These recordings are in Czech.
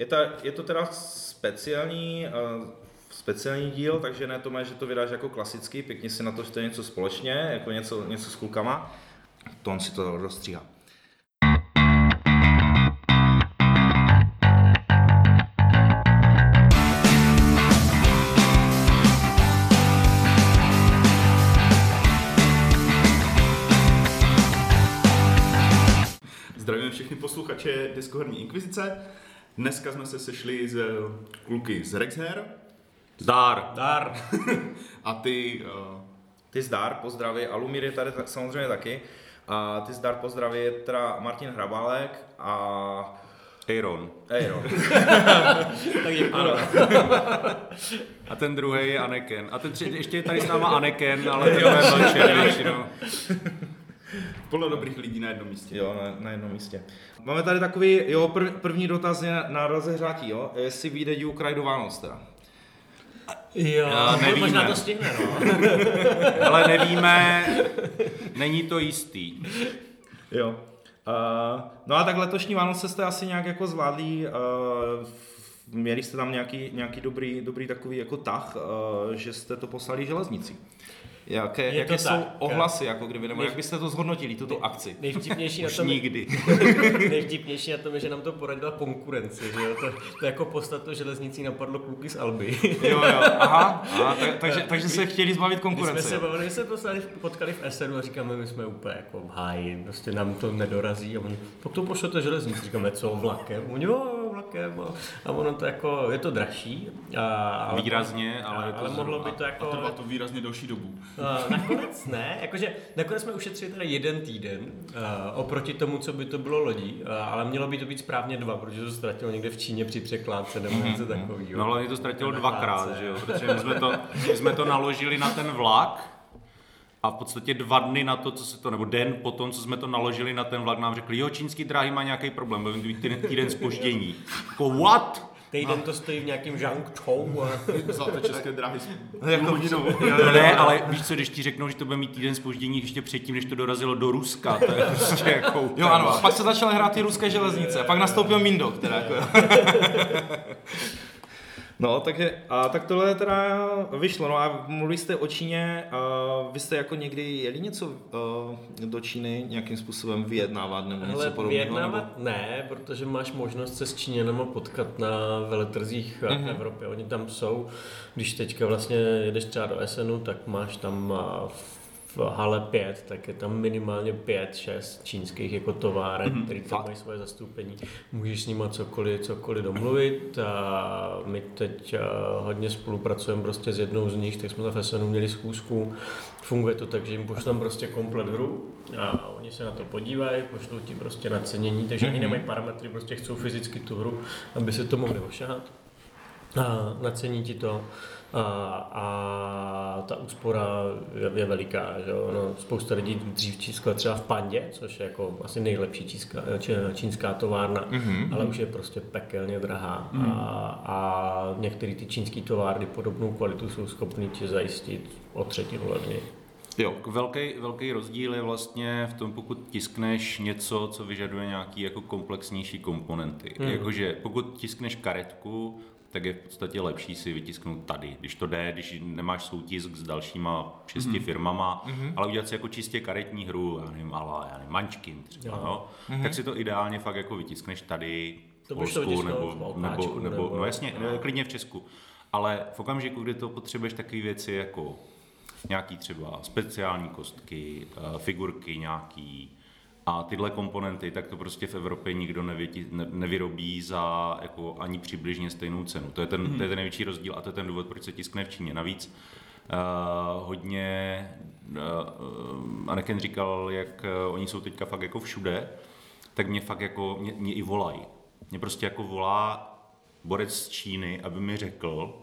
Je, ta, je to teda speciální, uh, speciální díl, takže ne to má, že to vydáš jako klasický, pěkně si na to chce něco společně, jako něco, něco s klukama. To on si to rozstříhá. Zdravíme všechny posluchače Deskoherní inkvizice. Dneska jsme se sešli z kluky z Rexher Zdár. Dar. a ty uh, Ty zdar, pozdraví, Alumír je tady tak, samozřejmě taky. A ty zdar, pozdraví je teda Martin Hrabálek a Aaron. Aaron. tak děkuji. A ten druhý je Aneken. A ten třetí, ještě je tady s náma Aneken, ale ten je většinou. Plno dobrých lidí na jednom místě. Jo, na, na jednom místě. Máme tady takový, jo, prv, první dotaz je na rozehřátí, jo, jestli vyjde You Cry do Vánoc teda. Jo, Já nevíme. možná to stihne, no. Ale nevíme, není to jistý. Jo. Uh, no a tak letošní Vánoce jste asi nějak jako zvládli, uh, měli jste tam nějaký, nějaký dobrý, dobrý takový jako tah, uh, že jste to poslali železnici. Jaké, Je jaké jsou tak. ohlasy, jako kdyby, nebo jak byste to zhodnotili, tuto akci? Nejvtipnější na tom, nikdy. nejvtipnější na tom je, že nám to poradila konkurenci, že jo? To, to jako postat to železnicí napadlo kluky z Alby. Jo, jo, aha, aha tak, takže, takže se chtěli zbavit My jsme konkurence. se bavili, my jsme poslali, potkali v Esenu a říkáme, my jsme úplně jako v háji, prostě nám to nedorazí a oni, pak to pošlete železnici, říkáme, co, vlakem? Oni, jo, jo, vlakem a, a ono to jako, je to dražší. A, ale, Výrazně, ale je to ale mohlo by to A jako... trvá to výrazně delší dobu. Uh, nakonec ne, jakože nakonec jsme ušetřili teda jeden týden uh, oproti tomu, co by to bylo lodí, uh, ale mělo by to být správně dva, protože to ztratilo někde v Číně při překládce nebo něco takového. No hlavně to ztratilo dvakrát, že jo? Protože my jsme, to, my jsme to naložili na ten vlak a v podstatě dva dny na to, co se to, nebo den po tom, co jsme to naložili na ten vlak, nám řekli, jo, čínský dráhy má nějaký problém, bude mít týden, týden spoždění. Jako what? Týden to stojí v nějakým Zhangzhou a Zlaté české dráhy s Jako-. No ne, ale víš co, když ti řeknou, že to bude mít týden spoždění ještě předtím, než to dorazilo do Ruska, to je prostě jako... Jo, ano, a pak se začaly hrát ty ruské železnice, a pak nastoupil Mindok, teda jako. No, takže, a tak tohle teda vyšlo, no a mluvili jste o Číně, a vy jste jako někdy jeli něco uh, do Číny nějakým způsobem vyjednávat nebo něco Ale podobného? Nebo... vyjednávat ne, protože máš možnost se s Číňanama potkat na veletrzích Mhm. mm-hmm. v Evropě. Oni tam jsou. Když teďka vlastně jedeš třeba do Esenu, tak máš tam a, v hale 5, tak je tam minimálně 5-6 čínských jako továren, Mhm. mm-hmm. který tam mají svoje zastoupení. Můžeš s nima cokoliv, cokoliv domluvit a my teď a, hodně spolupracujeme prostě s jednou z nich, tak jsme v Esenu měli schůzku. Funguje to tak, že jim pošlem prostě komplet hru a oni se na to podívají, pošlou ti prostě nacenění, takže Mhm. oni nemají parametry, prostě chcou fyzicky tu hru, aby se to mohli ošahat. A nacení ti to a, a ta úspora je, je veliká. Že? jo. No, spousta lidí dřív čískla třeba v Pandě, což je jako asi nejlepší číská, či, čínská továrna, mm-hmm. ale už je prostě pekelně drahá. Mm-hmm. A, a některé ty čínské továrny podobnou kvalitu jsou schopny ti zajistit o třetinu levněji. Jo. Velký, velký rozdíl je vlastně v tom, pokud tiskneš něco, co vyžaduje nějaký jako komplexnější komponenty. Hmm. Jakože pokud tiskneš karetku, tak je v podstatě lepší si vytisknout tady, když to jde, když nemáš soutisk s dalšíma šesti hmm. firmama, hmm. ale udělat si jako čistě karetní hru, já nevím, ale já nevím, Munchkin třeba, Jo. jo. Hmm. tak si to ideálně fakt jako vytiskneš tady v To to Polsku, vytisknout nebo, v nebo, nebo, nebo- no jasně, no. klidně v Česku. Ale v okamžiku, kdy to potřebuješ takové věci jako nějaký třeba speciální kostky, eh, figurky nějaký a tyhle komponenty, tak to prostě v Evropě nikdo nevěti, ne, nevyrobí za jako ani přibližně stejnou cenu. To je, ten, to je ten největší rozdíl a to je ten důvod, proč se tiskne v Číně. Navíc uh, hodně, uh, Aneken říkal, jak uh, oni jsou teďka fakt jako všude, tak mě fakt jako, mě, mě i volají. Mě prostě jako volá borec z Číny, aby mi řekl,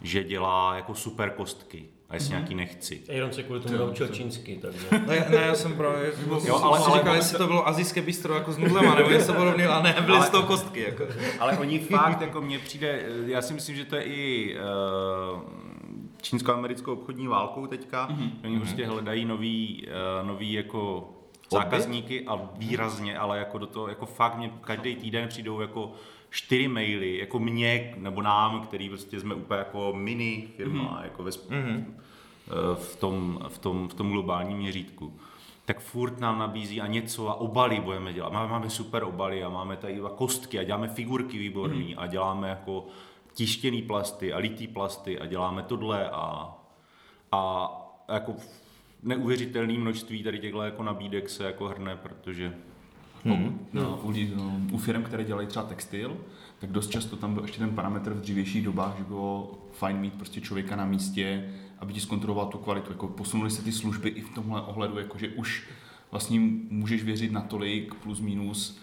že dělá jako super kostky a jestli mm-hmm. nějaký nechci. Aaron se kvůli tomu naučil čínsky, takže... Ne, ne, já jsem právě, Jo, ale- si ale- říkal, jestli to bylo azijské bistro jako s nudlema, nebo něco podobného, a ne, byly z toho kostky, jako. Ale oni fakt, jako mně přijde, já si myslím, že to je i uh, čínsko-americkou obchodní válkou teďka, mm-hmm. oni prostě hledají nový, uh, nový jako zákazníky a výrazně, ale jako do toho, jako fakt mě každý týden přijdou jako čtyři maily, jako mě, nebo nám, který prostě jsme úplně jako mini firma, Mhm. mm-hmm. jako ve, mm-hmm. v, tom, v, tom, v tom globálním měřítku tak furt nám nabízí a něco a obaly budeme dělat. Máme, máme super obaly a máme tady kostky a děláme figurky výborný mm. a děláme jako tištěný plasty a litý plasty a děláme tohle a, a jako neuvěřitelné množství tady těchto jako nabídek se jako hrne, protože Hmm. No, u, u firm, které dělají třeba textil, tak dost často tam byl ještě ten parametr v dřívějších dobách, že bylo fajn mít prostě člověka na místě, aby ti zkontroloval tu kvalitu. Jako posunuli se ty služby i v tomhle ohledu, jako že už vlastně můžeš věřit natolik plus minus,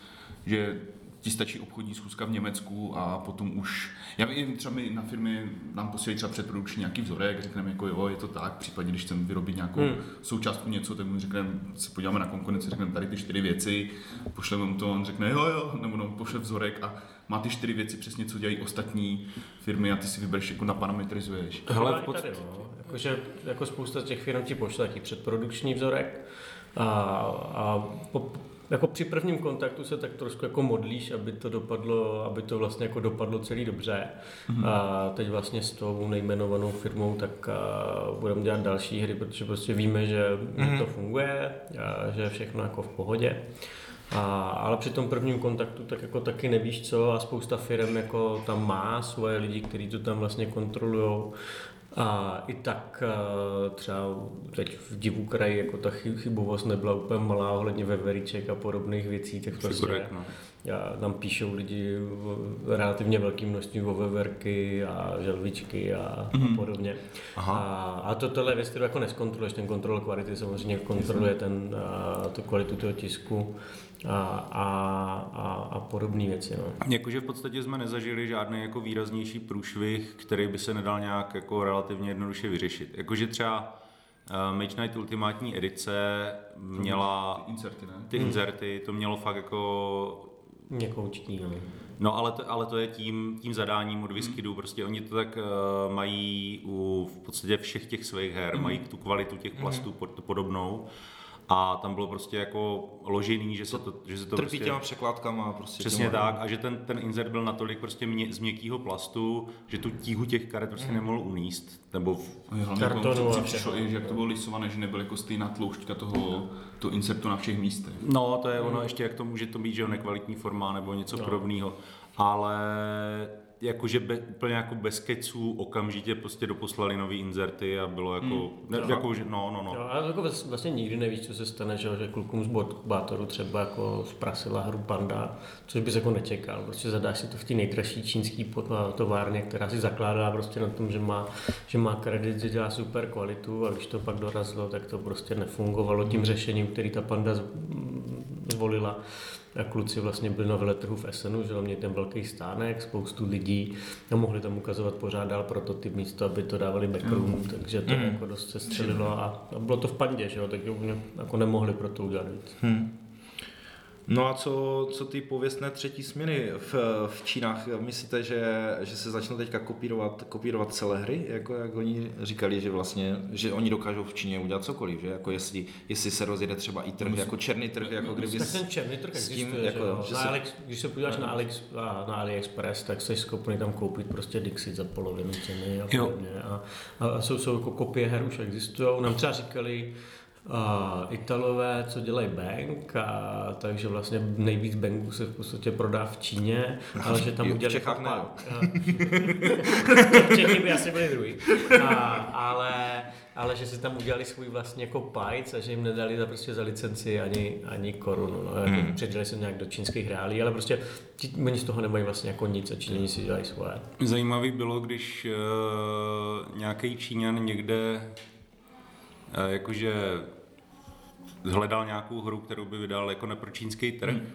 že ti stačí obchodní schůzka v Německu a potom už, já vím, třeba my na firmě nám posílají třeba předprodukční nějaký vzorek, řekneme jako jo, je to tak, případně když chceme vyrobit nějakou hmm. součástku něco, tak mu řekneme, se podíváme na konkurenci, řekneme tady ty čtyři věci, pošleme mu to, on řekne jo, jo, nebo no, pošle vzorek a má ty čtyři věci přesně, co dělají ostatní firmy a ty si vybereš, jako naparametrizuješ. Hele, v podstatě... tady, no. Jakože, jako spousta těch firm ti pošle taky předprodukční vzorek a, a po, jako při prvním kontaktu se tak trošku jako modlíš, aby to dopadlo, aby to vlastně jako dopadlo celý dobře. Mm-hmm. A teď vlastně s tou nejmenovanou firmou tak budeme dělat další hry, protože prostě víme, že mm-hmm. to funguje, a že je všechno jako v pohodě. A, ale při tom prvním kontaktu tak jako taky nevíš co a spousta firm jako tam má svoje lidi, kteří to tam vlastně kontrolují a i tak třeba teď v divu kraji jako ta chybovost nebyla úplně malá ohledně veveriček a podobných věcí, tak prostě Figurek, no. Já, tam píšou lidi v relativně velkým množství o veverky a želvičky a, mm. a podobně. Aha. A, a to, tohle věc, kterou jako neskontroluješ, ten kontrol kvality samozřejmě kontroluje ten, a, tu kvalitu toho tisku a, a, a, a podobné věci. No. Jakože v podstatě jsme nezažili žádný jako výraznější průšvih, který by se nedal nějak jako relativně jednoduše vyřešit. Jakože třeba uh, Mage Knight ultimátní edice měla ty inserty, ne? ty inserty, to mělo fakt jako Měkoučký, no. No ale to, ale to je tím, tím zadáním od Whiskydu, hmm. prostě oni to tak uh, mají u v podstatě všech těch svých her, hmm. mají tu kvalitu těch plastů hmm. pod, podobnou a tam bylo prostě jako ložený, že se to, že se to Trpí prostě, těma překládkama. Prostě Přesně tak a že ten, ten insert byl natolik prostě mě, z měkkého plastu, že tu tíhu těch karet prostě mm. nemohl uníst. Nebo v... Kartonu a přišlo i, že jak to bylo lisované, že nebyl jako stejná tloušťka toho, toho insertu na všech místech. No, to je ono, ještě jak to může to být, že jo, nekvalitní forma nebo něco no. podobného. Ale jakože be, úplně jako bez keců okamžitě prostě doposlali nový inzerty a bylo jako, hmm. ne, jako že, no, no, no. Jo, ale jako vlastně nikdy nevíš, co se stane, že, že klukům z Bátoru třeba jako zprasila hru Panda, což bys jako nečekal. Prostě zadáš si to v té nejdražší čínské továrně, která si zakládá prostě na tom, že má, že má kredit, že dělá super kvalitu a když to pak dorazilo, tak to prostě nefungovalo tím řešením, který ta Panda zvolila a kluci vlastně byli na veletrhu v Essenu, že měli ten velký stánek, spoustu lidí a mohli tam ukazovat pořád dál prototyp místo, aby to dávali backroom, mm. takže to mm. jako dost se střelilo a, a bylo to v pandě, že jo, tak jako nemohli pro to udělat víc. Hmm. No a co, co ty pověstné třetí směny v, v Čínách? Myslíte, že, že se začnou teďka kopírovat, kopírovat celé hry? Jako jak oni říkali, že vlastně, že oni dokážou v Číně udělat cokoliv, že? Jako jestli, jestli se rozjede třeba i trh, jako černý trh, jako kdyby s, ten černý trh s tím, existuje, jako, že, že se, Alex, když se podíváš na, Alex, na AliExpress, tak jsi schopný tam koupit prostě Dixit za polovinu ceny a podobně. A, a, jsou, jsou jako kopie her už existují. Nám třeba říkali, a Italové, co dělají bank, a, takže vlastně nejvíc banků se v podstatě prodá v Číně, ale že tam udělali... V Čechách ne. Čechy by asi byli druhý. A, ale, ale že si tam udělali svůj vlastní jako pajc a že jim nedali za, prostě za licenci ani, ani korunu. No. Jako hmm. Předělali se nějak do čínských reálí, ale prostě ti, oni z toho nemají vlastně jako nic a Číňani si dělají svoje. Zajímavý bylo, když uh, nějaký Číňan někde jakože hledal nějakou hru, kterou by vydal jako na čínský trh, hmm.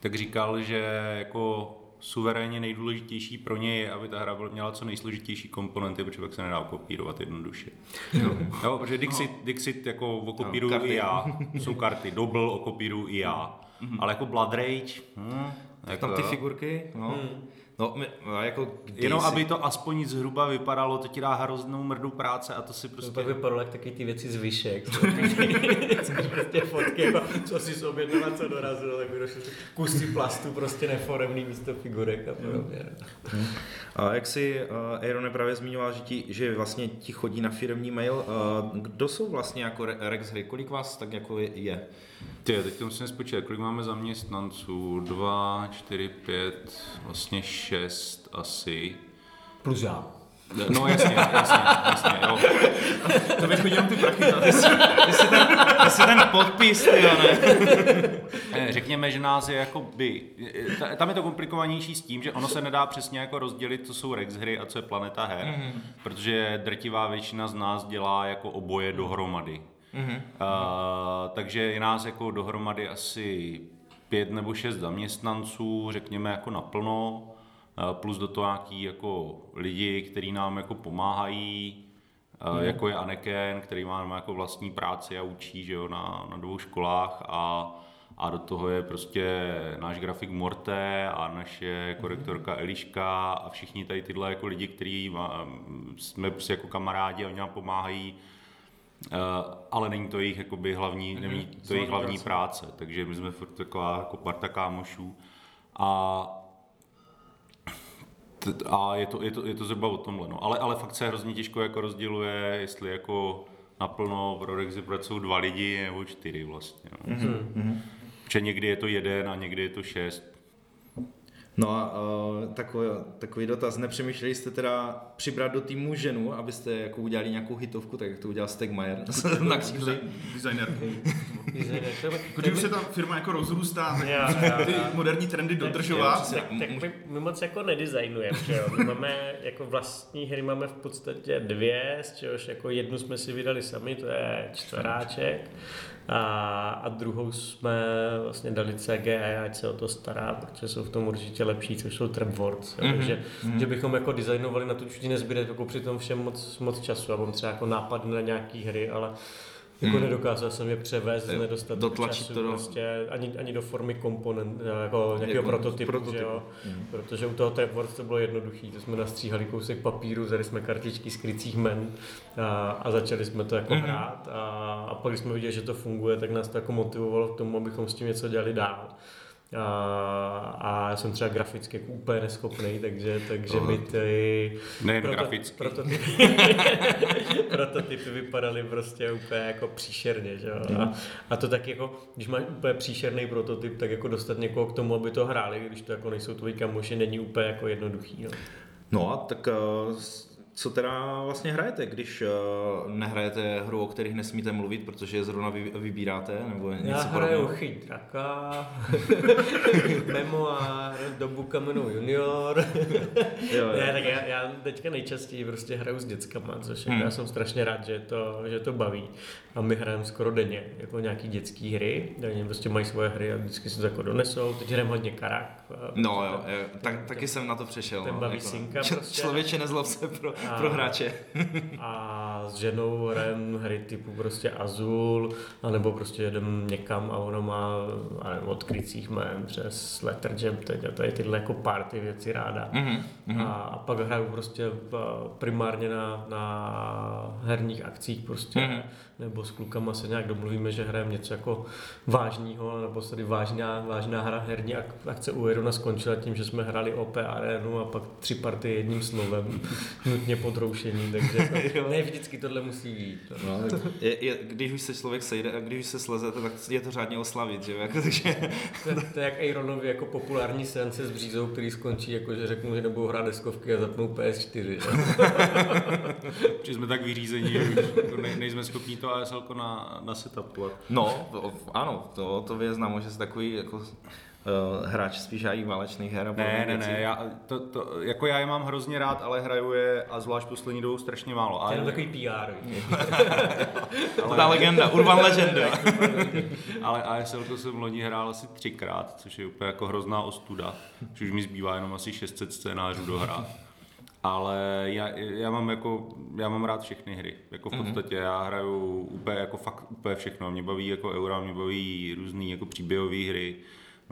tak říkal, že jako suverénně nejdůležitější pro něj je, aby ta hra měla co nejsložitější komponenty, protože pak se nedá kopírovat jednoduše. Jo. jo protože Dixit, no. Dixit jako okopíruju no, i já, jsou karty, Double okopíruju i já, mm-hmm. ale jako Blood Rage, hm, jako, tam ty figurky, no. Hmm No, my, a jako Jenom si- aby to aspoň zhruba vypadalo, to ti dá hroznou mrdu práce a to si To prostě... pak vypadalo jak taky ty věci z? Což prostě fotky, jako, co si z objednala, co dorazilo, tak mi došly kusy plastu prostě neforemný místo figurek a podobně. A jak si uh, Aerone právě zmiňoval, že, ti, že vlastně ti chodí na firmní mail, uh, kdo jsou vlastně jako Re- Rex hry, kolik vás tak jako je? Ty, teď to musíme spočítat, kolik máme zaměstnanců? Dva, čtyři, pět, vlastně šest asi. Plus já. No jasně, jasně, jasně, jo. To by jenom ty prachy. Ty jsi ten, ty jsi ten podpis, ty jo, ne? Eh, Řekněme, že nás je jako by, ta- tam je to komplikovanější s tím, že ono se nedá přesně jako rozdělit, co jsou Rex hry a co je Planeta her, Mhm. mm-hmm. protože drtivá většina z nás dělá jako oboje dohromady. Mhm. Mm-hmm. Uh, takže je nás jako dohromady asi pět nebo šest zaměstnanců, řekněme jako naplno, plus do toho nějaký jako lidi, kteří nám jako pomáhají, mm. jako je Aneken, který má jako vlastní práci a učí že jo, na, na dvou školách a, a do toho je prostě náš grafik Morte a naše korektorka Eliška a všichni tady tyhle jako lidi, kteří má- jsme prostě jako kamarádi a oni nám pomáhají, ale není to jejich jakoby hlavní, není to jejich hlavní práce, takže my jsme furt taková jako parta kámošů a A je to, je to, je to zhruba o tomhle, no. ale, ale fakt se hrozně těžko jako rozděluje, jestli jako naplno v Rodexi pracují dva lidi nebo čtyři vlastně. No. Mm-hmm. Protože někdy je to jeden a někdy je to šest. No a uh, takový, takový dotaz, nepřemýšleli jste teda přibrat do týmu ženu, abyste jako udělali nějakou hitovku, tak jak to udělal Stegmajer na křídli? Když už se ta firma jako rozrůstá, tak Já, ty já. moderní trendy dodržovat. přesně. Tak, tak my, my moc jako nedesignujeme, že jo? My máme jako vlastní hry máme v podstatě dvě, z čehož jako jednu jsme si vydali sami, to je čtveráček. A, a druhou jsme vlastně dali CGE, ať se o to stará, protože jsou v tom určitě lepší, což jsou Trapwords. Mm-hmm. Takže že bychom jako designovali na to určitě nezbyde jako při tom všem moc, moc času. Já mám třeba jako nápad na nějaký hry, ale jako Mm. nedokázal jsem je převést z nedostatku času, to do- prostě ani, ani do formy komponent, jako nějakého Jako prototypu, prototypu. Že jo? protože u toho Trapwords to bylo jednoduchý, to jsme nastříhali kousek papíru, vzali jsme kartičky z krycích men a, a začali jsme to jako Mhm. hrát a, a pak když jsme viděli, že to funguje, tak nás to jako motivovalo k tomu, abychom s tím něco dělali dál. A, a já jsem třeba graficky jako úplně neschopný, takže, takže Tohle. by ty Nejen graficky. prototypy, prototypy vypadaly prostě úplně jako příšerně. Že? jo. A, a, to tak jako, když máš úplně příšerný prototyp, tak jako dostat někoho k tomu, aby to hráli, když to jako nejsou tvoji kamoši, není úplně jako jednoduchý. Jo. No a tak uh, co teda vlastně hrajete, když uh, nehrajete hru, o kterých nesmíte mluvit, protože je zrovna vy, vybíráte, nebo něco Já hraju podobného? Chyť draka, Memoir, Dobu kamenou junior. Jo, jo. Ne, tak já, já teďka nejčastěji prostě hraju s dětskama, což Hmm. jako já jsem strašně rád, že to, že to baví. A my hrajeme skoro denně, jako nějaký dětské hry, oni prostě mají svoje hry a vždycky se to jako donesou. Teď hrajeme hodně karak. No jo, jo tak, taky jsem na to přešel. ten no, baví synka č- prostě. Člověče nezlob se pro, A- pro hráče. A s ženou hrajeme hry typu prostě Azul, anebo prostě jedem někam a ono má a nevím, od krycích jmén přes Letter Jam, teď a tady tyhle jako party věci ráda. Mhm, A, a pak hraju prostě primárně na, na herních akcích prostě, Mhm. mm-hmm. nebo s klukama se nějak domluvíme, že hrajeme něco jako vážného, nebo tady vážná, vážná hra herní ak- akce u Irona skončila tím, že jsme hráli OP Arenu a pak tři party jedním slovem, nutně podroušení, takže to, ne vždycky tohle musí být. No. No, je, je, když už se člověk sejde a když už se slezete, tak je to řádně oslavit, že? Jako, takže, To, to, je jak Aaronovi jako populární seance s břízou, který skončí jako, že řeknu, že nebudou hrát deskovky a zapnou PS4. Že? Že jsme tak vyřízení, že už jako ne, nejsme schopni to ASL na, na setupovat. no, to, ano, to, to je známo, že jsi takový jako hráč spíš hájí válečných her a Ne, ne, ne, já, to, to, jako já je mám hrozně rád, ale hraju je a zvlášť poslední dobou strašně málo. To A je jenom takový PR. To ta legenda, urban legenda. Ale ASL to jsem loni hrál asi třikrát, což je úplně jako hrozná ostuda. Už mi zbývá jenom asi 600 scénářů dohrát. Ale já, já, mám jako, já mám rád všechny hry. Jako v podstatě já hraju úplně, jako fakt úplně všechno. Mě baví jako eura, mě baví různý jako příběhové hry.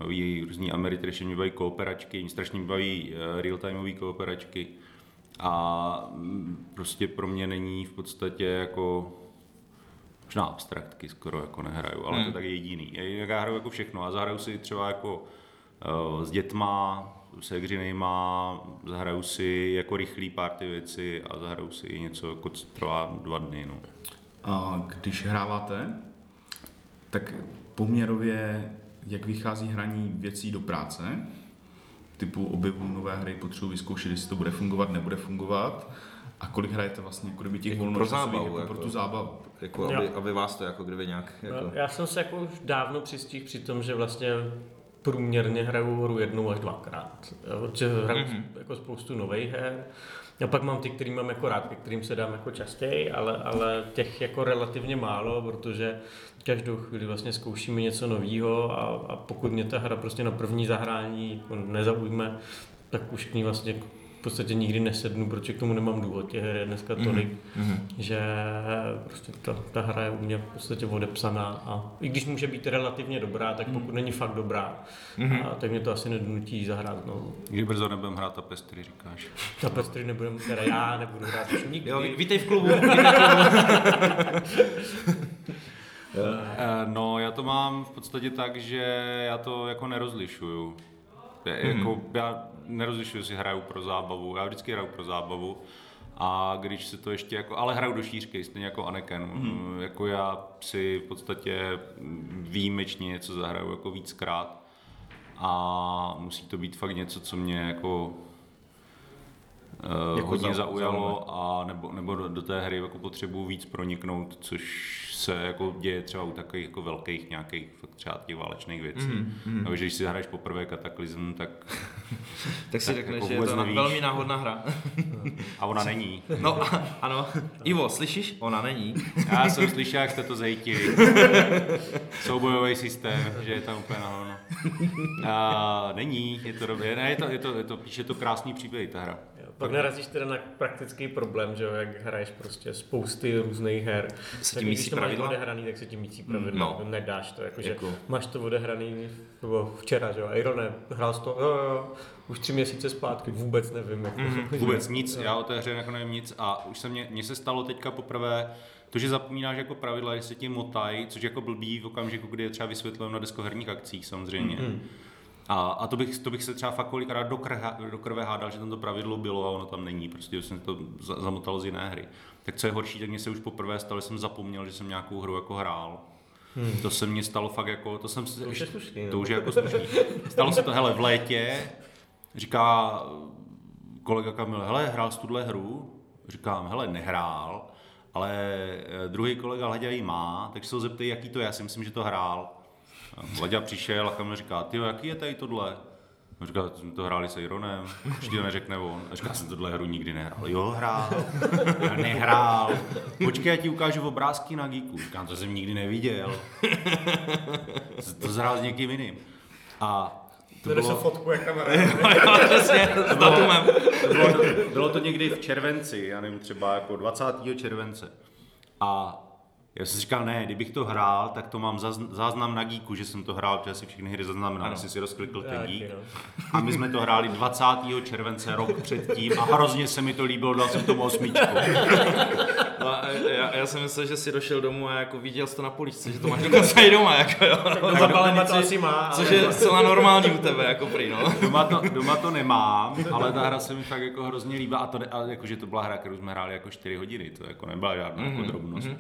Baví různý Ameritrash, mě baví kooperačky, mě strašně baví uh, real-timeové kooperačky. A mm, prostě pro mě není v podstatě jako možná abstraktky skoro jako nehraju, ale hmm. to tak je jediný. Já hraju jako všechno a zahraju si třeba jako uh, s dětma, se hřinejma, zahraju si jako rychlý party věci a zahraju si něco, jako co trvá dva dny. No. A když hráváte, tak poměrově, jak vychází hraní věcí do práce, typu objevu nové hry, potřebuji vyzkoušet, jestli to bude fungovat, nebude fungovat, a kolik hrajete vlastně, jako kdyby těch jako pro zábavu, jako, jako, pro tu zábavu. Jako, aby, aby, vás to jako kdyby nějak... Jako... No, já jsem se jako už dávno přistihl při tom, že vlastně průměrně hraju hru jednou až dvakrát. Protože hraju mm-hmm. jako spoustu nových her. A pak mám ty, který mám jako rád, kterým se dám jako častěji, ale, ale těch jako relativně málo, protože každou chvíli vlastně zkoušíme něco nového a, a pokud mě ta hra prostě na první zahrání jako nezaujme, tak už k ní vlastně v podstatě nikdy nesednu, protože k tomu nemám důvod. Těch her je dneska mhm, tolik, mm-hmm. že prostě ta, ta hra je u mě v podstatě odepsaná a i když může být relativně dobrá, tak pokud mm. není fakt dobrá, mm-hmm. a, tak mě to asi nedonutí zahrát znovu. Kdy brzo nebudeme hrát tapestry, říkáš? Tapestry nebudeme, teda já nebudu hrát už nikdy. Jo, vítej v klubu. Vítej v klubu. No, já to mám v podstatě tak, že já to jako nerozlišuju. Já, mm. jako, já nerozlišuju si hraju pro zábavu, já vždycky hraju pro zábavu. A když se to ještě jako, ale hraju do šířky, stejně jako Anakin. Mm. Jako já si v podstatě výjimečně něco zahraju jako víckrát. A musí to být fakt něco, co mě jako jako hodně zaujalo a nebo, nebo do, do té hry jako potřebuji víc proniknout, což se jako děje třeba u takových jako velkých nějakých fakt třeba těch válečných věcí. Mm, mm. Takže když si hraješ poprvé kataklizm, tak... tak si řekneš, jako že je to nevíš. velmi náhodná hra. a ona není. No ano. Ivo, slyšíš? Ona není. Já jsem slyšel, jak jste to zajítili. Soubojový systém, že je tam úplně nahovno. A není, je to dobré. Ne, je to, je to, je to, píše to krásný příběh, ta hra. Pak narazíš teda na praktický problém, že jo, jak hraješ prostě spousty různých her. Se tím mísí pravidla? odehraný, tak se tím mísí pravidla. No. Nedáš to, jakože jako. máš to odehraný nebo včera, že jo, Irone, hrál to, jo, jo, už tři měsíce zpátky, vůbec nevím. Jak mm, to, vůbec nic, já o té hře jako nevím nic a už se mě, mně se stalo teďka poprvé, to, že zapomínáš jako pravidla, jestli ti motají, což jako blbý v okamžiku, kdy je třeba vysvětleno na deskoherních akcích samozřejmě. Mm. A, a to, bych, to bych se třeba fakt kolikrát do, krve, do krve hádal, že tam to pravidlo bylo a ono tam není, prostě jsem to zamotalo z jiné hry. Tak co je horší, tak mě se už poprvé stalo, že jsem zapomněl, že jsem nějakou hru jako hrál. Hmm. To se mně stalo fakt jako, to jsem to už je slušný, to no. už je jako slušný. Stalo se to, hele, v létě, říká kolega Kamil, hele, hrál jsi tuhle hru? Říkám, hele, nehrál, ale eh, druhý kolega Hleděj má, tak se ho zeptej, jaký to je, já si myslím, že to hrál. Laďa přišel a Kamil říká, ty jaký je tady tohle? On říká, jsme to hráli s Ironem, určitě to neřekne on. A říká, jsem tohle hru nikdy nehrál. Jo, hrál. Nehrál. Počkej, já ti ukážu obrázky na Geeku. Říkám, to jsem nikdy neviděl. to zhrál s někým jiným. A to bylo... fotku, jak kamera. přesně, s datumem. To bylo, bylo to někdy v červenci, já nevím, třeba jako 20. července. A já jsem si říkal, ne, kdybych to hrál, tak to mám záznam na Geeku, že jsem to hrál, protože si všechny hry zaznamenal, jsem si rozklikl ten Geek. No. A my jsme to hráli 20. července rok předtím a hrozně se mi to líbilo, dal jsem tomu osmičku. No, já, já, jsem myslel, že jsi došel domů a jako viděl jsi to na poličce, že to máš dokonce i doma, jako jo. No, zabalený to asi má. Což je zcela normální u tebe, jako prý, no. Doma to, doma to nemám, ale ta hra se mi fakt jako hrozně líbá a to, a jakože to byla hra, kterou jsme hráli jako 4 hodiny, to jako nebyla žádná mm-hmm. jako drobnost. Mm-hmm.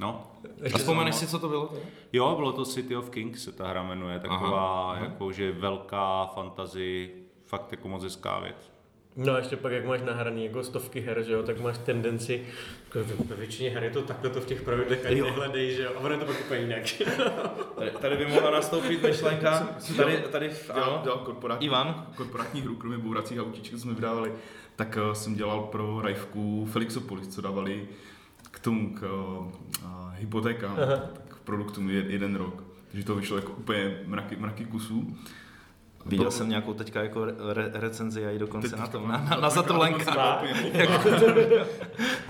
No. A vzpomeneš si, co to bylo? Jo, bylo to City of Kings, se ta hra jmenuje, taková aha, aha. že velká fantasy, fakt jako moc hezká věc. No a ještě pak, jak máš nahraný jako stovky her, že jo, tak máš tendenci, jako ve většině her je to takhle to v těch pravidlech ani nehledej, že jo, a ono je to pak úplně jinak. tady, tady, by mohla nastoupit myšlenka, tady, tady, ano, dělal korporátní, Ivan. korporátní hru, kromě bouracích autíček, jsme vydávali, tak uh, jsem dělal pro Rajvku Felixopolis, co dávali tomu, k uh, hypotékám, tak produktům jeden rok. Takže to vyšlo jako úplně mraky, mraky kusů. Viděl jsem nějakou teďka jako re- recenzi a i dokonce Teď na tom, na, na, na Zatolenka. jako,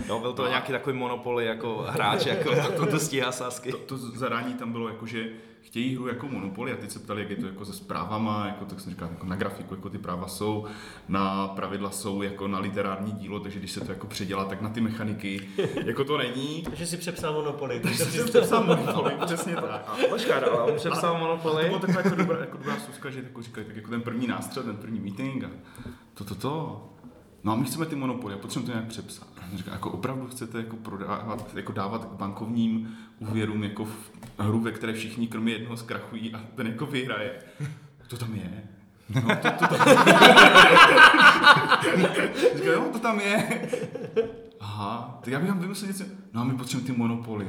no, byl to nějaký takový monopoly jako hráč, jako to, to, to stíhá sásky. To, to zadání tam bylo jako, že chtějí hru jako Monopoly a teď se ptali, jak je to jako se zprávama, jako, tak jsem říkal, jako na grafiku, jako ty práva jsou, na pravidla jsou jako na literární dílo, takže když se to jako předělá, tak na ty mechaniky, jako to není. Takže si přepsal Monopoly. Takže jsem přepsal Monopoly, přesně tak. Počkej, ale on přepsal A to Monopoly. bylo taková jako dobrá, jako dobrá suska, že jako říkali, tak jako ten první nástřel, ten první meeting a to, to, to. No a my chceme ty monopoly a potřebujeme to nějak přepsat. Říká, jako opravdu chcete jako prodávat, jako dávat bankovním úvěrům jako v hru, ve které všichni kromě jednoho zkrachují a ten jako vyhraje. To tam je. No, to, to tam Říká, jo, to tam je. Aha, tak já bych tam vymyslel něco. No a my potřebujeme ty monopoly.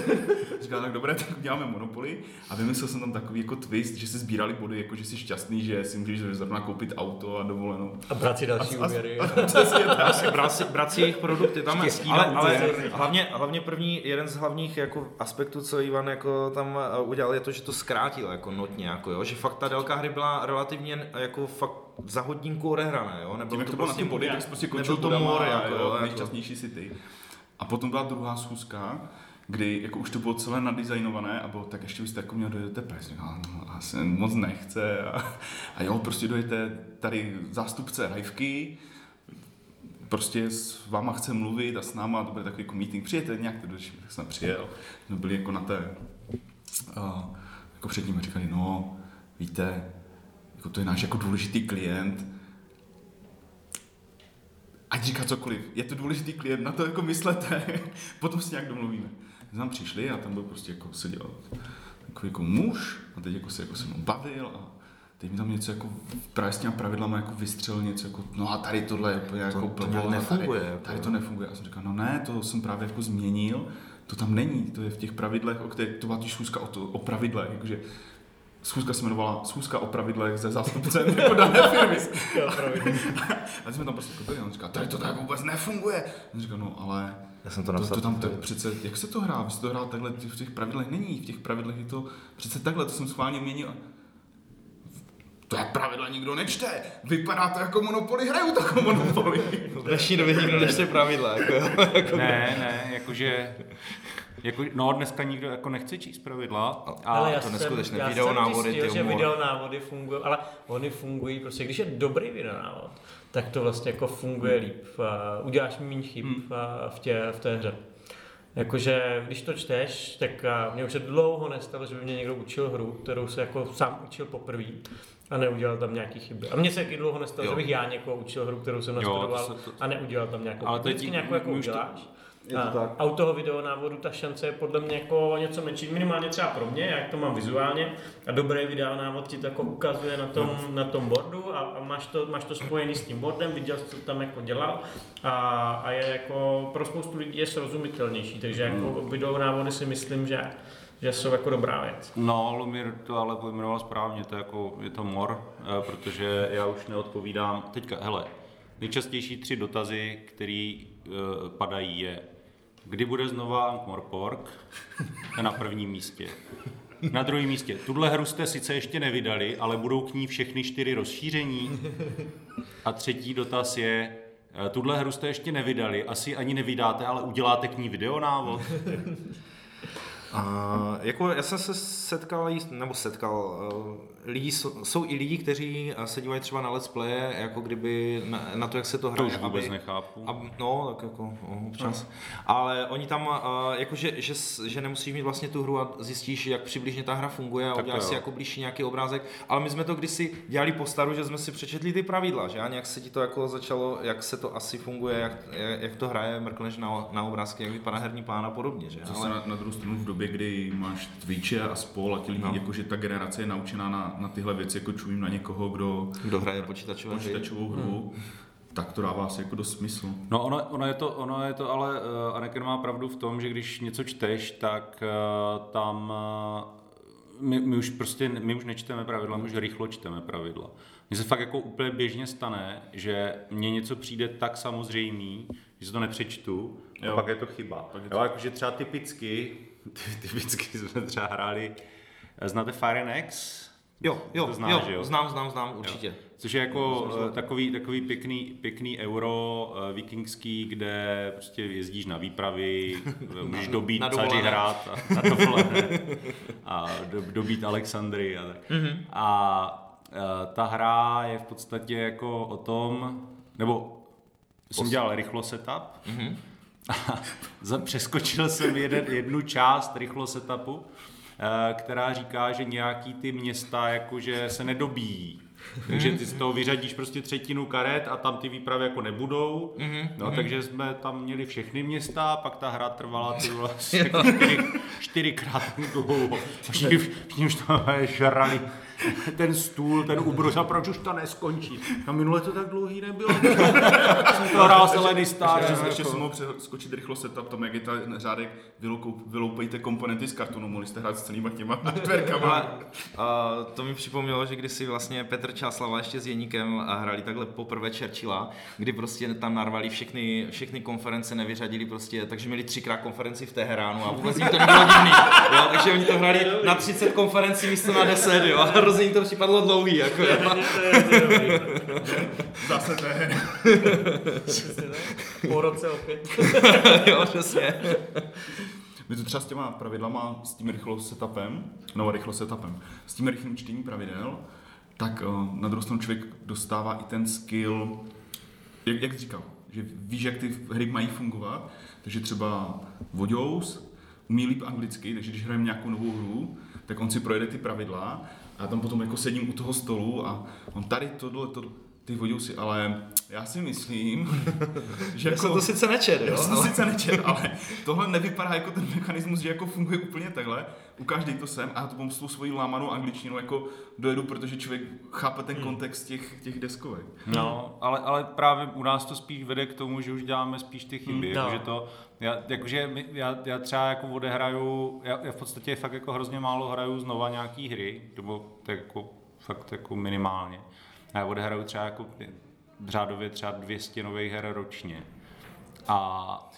Říká, tak dobré, tak uděláme monopoly. A vymyslel jsem tam takový jako twist, že se sbírali body, jako že jsi šťastný, že si můžeš zrovna koupit auto a dovolenou. A brát si další A- a- úvěry. Přesně tak. Asi brát si, brát si jejich produkty tam je. Ale, ale hlavně, hlavně první, jeden z hlavních jako aspektů, co Ivan jako tam eh, udělal, je to, že to zkrátil jako notně, jako jo, že fakt ta délka hry byla relativně jako fakt za hodinku odehrané, jo, Tím, nebylo jak to bylo na ty body, tak prostě končil nebyl to bodama mor, a jako, jo, jako. nejšťastnější si ty. A potom byla druhá schůzka, kdy jako už to bylo celé nadizajnované a bylo tak ještě byste jako měl dojet tepes. Říkal, no, asi moc nechce. A, a jo, prostě dojete tady zástupce Hajvky, prostě s váma chce mluvit a s náma, to bude takový jako meeting, přijete nějak to došli, tak jsem přijel. Jsme byli jako na té, uh, jako před ním a říkali, no, víte, jako to je náš jako důležitý klient, ať říká cokoliv, je to důležitý klient, na to jako myslete, potom si nějak domluvíme. Tam přišli a tam byl prostě jako seděl takový jako muž a teď jako se jako se mnou bavil a teď mi tam něco jako právě s těma pravidlama jako vystřelil něco jako, no a tady tohle je úplně jako to a nefunguje, Tady, jako. tady to nefunguje. A jsem říkal, no ne, to jsem právě jako změnil, to tam není, to je v těch pravidlech, o kterých to byla schůzka o, to, o pravidlech, jakože schůzka se jmenovala schůzka o pravidlech ze zástupcem jako dané firmy. A jsme tam prostě jako a on říká, tady to tak vůbec nefunguje. On říká, no ale Já jsem to to, napsal. to tam tak přece, jak se to hrá? Vy jste to hrál takhle, v těch pravidlech není, v těch pravidlech je to přece takhle, to jsem schválně měnil. To jak pravidla nikdo nečte, vypadá to jako Monopoly, hrajou to jako Monopoly. V dnešní době nikdo nečte pravidla, jako, jo. Ne, ne, jakože... Jako, no, dneska nikdo jako nechce číst pravidla. A Ale já to neskutečné. já Videonávody, jsem zjistil, ty že videonávody fungují, ale oni fungují prostě, když je dobrý videonávod, tak to vlastně jako funguje líp. A uděláš méně chyb a v, tě, v té hře. Jakože, když to čteš, tak mě už se dlouho nestalo, že by mě někdo učil hru, kterou se jako sám učil poprvé a neudělal tam nějaký chyby. A mně se taky dlouho nestalo, Jo. že bych já někoho učil hru, kterou jsem nastudoval a neudělal tam nějakou Ale tím- nějakou jako už to- uděláš. Je to a, tak. a u toho videonávodu ta šance je podle mě jako něco menší, minimálně třeba pro mě, jak to mám vizuálně. A dobrý videonávod ti to jako ukazuje na tom, na tom boardu a, a máš, to, máš to spojený s tím boardem, viděl jsi, co tam jako dělal a, a je jako pro spoustu lidí je srozumitelnější, takže jako videonávody si myslím, že že jsou jako dobrá věc. No, Lumír to ale pojmenoval správně, to je jako, je to mor, eh, protože já už neodpovídám. Teďka, hele, nejčastější tři dotazy, které uh, padají je, kdy bude znova je na prvním místě. Na druhém místě, tuhle hru jste sice ještě nevydali, ale budou k ní všechny čtyři rozšíření. A třetí dotaz je, eh, tuhle hru jste ještě nevydali, asi ani nevydáte, ale uděláte k ní videonávod. A jako já jsem se setkal, nebo setkal, eh, lidi, jsou, jsou i lidi, kteří eh, se dívají třeba na let's play, jako kdyby na, na to, jak se to To hraje. už vůbec aby- nechápu. A, no, tak jako no, občas. Ale oni tam, uh, jako že, že, že nemusíš mít vlastně tu hru a zjistíš, jak přibližně ta hra funguje a Tak to uděláš si jako blížší nějaký obrázek. Ale my jsme to kdysi dělali po staru, že jsme si přečetli ty pravidla, že a nějak se ti to jako začalo, jak se to asi funguje, jak, jak, jak to hraje, mrkneš na, na obrázky, jak vypadá herní plán a podobně, že? Zase Ale, na, na druhou stranu v době, kdy máš Twitche a spol a ti lidi, No. no. jakože ta generace je naučená na, na tyhle věci, jako čumím na někoho, kdo kdo hraje počítačové hry? počítačovou hru, tak to dává asi jako dost smysl. No ono, ono, je to, ono je to ale, uh, Anakin má pravdu v tom, že když něco čteš, tak uh, tam uh, my, my, už prostě, my už nečteme pravidla, my už rychlo čteme pravidla. Mně se fakt jako úplně běžně stane, že mně něco přijde tak samozřejmý, že si to nepřečtu jo. Jo. a pak je to chyba. Pak je jo, jakože třeba typicky, ty, typicky jsme třeba hráli, znáte Fire and X? Jo, jo, To znáš, jo, že jo? znám, znám, znám, určitě. Což je jako uh, takový, takový pěkný, pěkný euro uh, vikingský, kde prostě jezdíš na výpravy, můžeš dobít caři hrát a, na dovolené a do, dobít Alexandry a tak. Mhm. A uh, ta hra je v podstatě jako o tom, nebo jsem dělal rychlo setup, Mhm. a za- přeskočil jsem jeden, jednu část rychlo setupu, eh, která říká, že nějaký ty města jakože se nedobíjí. Takže ty z toho vyřadíš prostě třetinu karet a tam ty výpravy jako nebudou. No, takže jsme tam měli všechny města, pak ta hra trvala ty čtyři, čtyřikrát dlouho. Všichni, už tam žrali ten stůl, ten ubrus a proč už to neskončí. A minule to tak dlouhý nebylo. Jsem to hrál Seleny Star. Ještě, že ještě jsem mohl přeskočit rychlo setup, tam jak je ta řádek, vyloupejte komponenty z kartonu, mohli jste hrát s celýma těma dverkama. Uh, to mi připomnělo, že kdysi vlastně Petr Čáslava ještě s Jeníkem a hrali takhle poprvé Churchilla, kdy prostě tam narvali všechny, všechny konference, nevyřadili prostě, takže měli třikrát konferenci v Teheránu a vůbec jim to nebylo divný. Jo, takže oni to hrali na 30 konferencí místo na 10, jo, jim to připadlo dlouhý, jako, jo. To je- to je dobrý. Zase to je. Po roce opět. jo, přesně. My to třeba s těma pravidlama, s tím rychlo setupem, no rychlo setupem, s tím rychlým čtení pravidel, tak uh, na druhou stranu člověk dostává i ten skill, jak, jak jsi říkal, že víš, jak ty hry mají fungovat, takže třeba Voděus umí líp anglicky, takže když hrajeme nějakou novou hru, tak on si projede ty pravidla já tam potom jako sedím u toho stolu a on tady tohle, to, ty Voděusy, ale já si myslím, že Já jsem to sice nečet, já jo, jsem to ale... sice nečet, ale tohle nevypadá jako ten mechanismus, že jako funguje úplně takhle. Ukáždej to sem a já to potom s tou svojí lámanou angličtinou jako dojedu, protože člověk chápe ten kontext těch, těch deskovek. No, ale, ale právě u nás to spíš vede k tomu, že už děláme spíš ty chyby. Mm, Mm, no. jakože to, já, jakože my, já, já třeba jako odehraju, já, já v podstatě fakt jako hrozně málo hraju znova nějaký hry, nebo tak jako fakt jako minimálně. A já odehraju třeba jako řádově třeba 200 nových her ročně. A,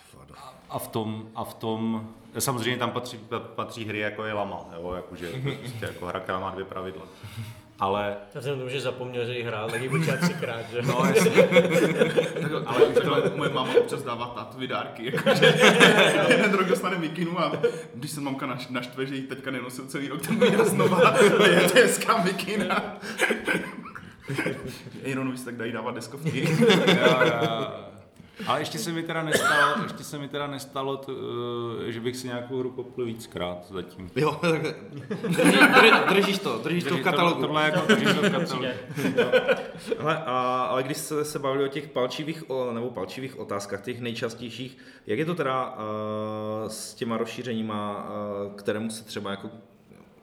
a v tom, a v tom, samozřejmě tam patří, patří hry jako je Lama, jo, jakože prostě jako hra, která má dvě pravidla. Ale Já jsem tomu, že zapomněl, že ji hrál, tak ji počítat třikrát, že? no, jasně, ale takhle moje máma občas dává tátovi dárky, jakože jeden rok dostane mikinu a když se mamka naš, naštve, že jí teďka nenosil celý rok, tak dá znova, je to hezká mikina. Ejronovi se tak dají dávat deskovky. Jo, jo. Ale ještě se mi teda nestalo, ještě se mi teda nestalo, to, eh, že bych si nějakou hru koupil víckrát zatím. Jo, tak drží, dr, držíš to, držíš to v katalogu. Tohle je jako držím to v katalogu. Hele, a, ale když jste se bavili o těch palčivých, o, nebo palčivých otázkách, těch nejčastějších, jak je to teda uh, s těma rozšířeníma, uh, kterému se třeba jako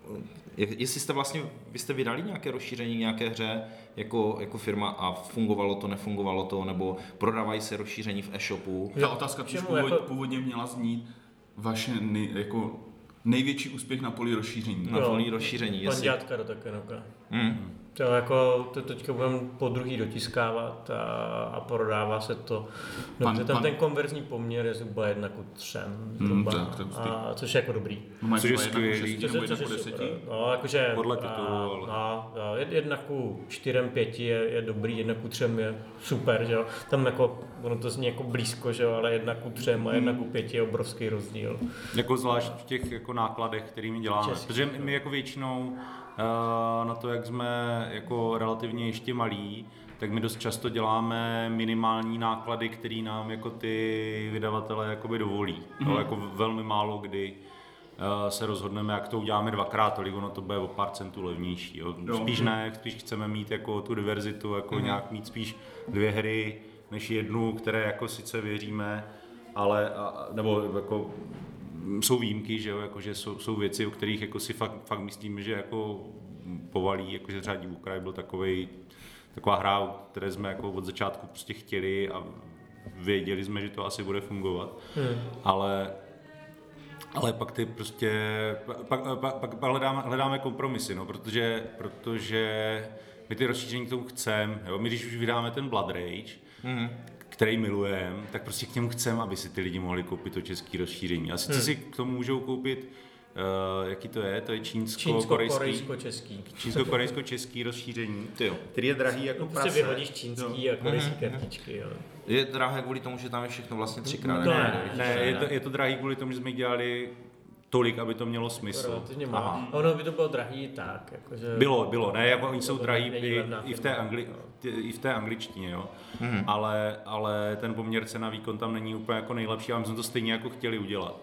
jak, jestli jste vlastně, vy jste vydali nějaké rozšíření nějaké hře jako, jako firma a fungovalo to, nefungovalo to, nebo prodávají se rozšíření v e-shopu? Ta otázka totiž původ, jako- původně měla znít vaše nej, jako největší úspěch na poli rozšíření. Na volný rozšíření, jestli... Panďátka do Takenuka. Hmm. To jako, to teďka budeme po druhý dotiskávat a, a prodává se to. No, Pan- pan, tam pan- ten konverzní poměr je zhruba jedna ku třem, zhruba, tak to je hustý. a, což je jako dobrý. No mají Což je skvělý. nebo jedna ku je deseti. super. No, jakože, Podle titulu, a, ale- no, no, jed- jedna ku čtyřem, pěti je, je dobrý, jedna ku třem je super, že jo. Tam jako, ono to zní jako blízko, že jo, ale jedna ku třem a jedna ku pěti je obrovský rozdíl. Jako zvlášť v těch jako nákladech, kterými děláme. Český. Protože my- my jako většinou na to, jak jsme jako relativně ještě malí, tak my dost často děláme minimální náklady, které nám jako ty vydavatele jakoby dovolí. Mm-hmm. Mhm. To jako velmi málo kdy eh, se rozhodneme, jak to uděláme dvakrát, tolik ono to bude o pár centů levnější. Jo. Jo. Spíš ne, spíš chceme mít jako tu diverzitu, jako mm-hmm. nějak mít spíš dvě hry, než jednu, které jako sice věříme, ale, a, nebo jako jsou výjimky, že jo, jako, že jsou, jsou věci, o kterých jako si fakt, fakt myslím, že jako povalí, jako že třeba Divů kraj byl takovej, taková hra, o které jsme jako od začátku prostě chtěli a věděli jsme, že to asi bude fungovat, Hmm. ale ale pak ty prostě, pak, pak, pak, pak hledáme, hledáme kompromisy, no, protože, protože my ty rozšíření k tomu chceme, jo, my když už vydáme ten Blood Rage, Mhm. Který milujeme, tak prostě k němu chceme, aby si ty lidi mohli koupit to české rozšíření. A sice si k tomu můžou koupit Uh, jaký to je? To je. Čínsko-korejsko-český. Čínsko-korejsko-český rozšíření. Ty který je drahý jako no, prostě prase. vyhodíš čínský a korejský kartičky, jo. Je drahé kvůli tomu, že tam je všechno vlastně třikrát. No, Ne, ne, je to, je to drahý kvůli tomu, že jsme dělali tolik, aby to mělo smysl. Relativně málo. Ono by to bylo drahý tak, jakože... Bylo, bylo, ne, jako oni jsou drahý i, i, v té angli, i v té angličtině, jo. Mhm. Ale, ale ten poměr cena výkon tam není úplně jako nejlepší, ale my jsme to stejně jako chtěli udělat.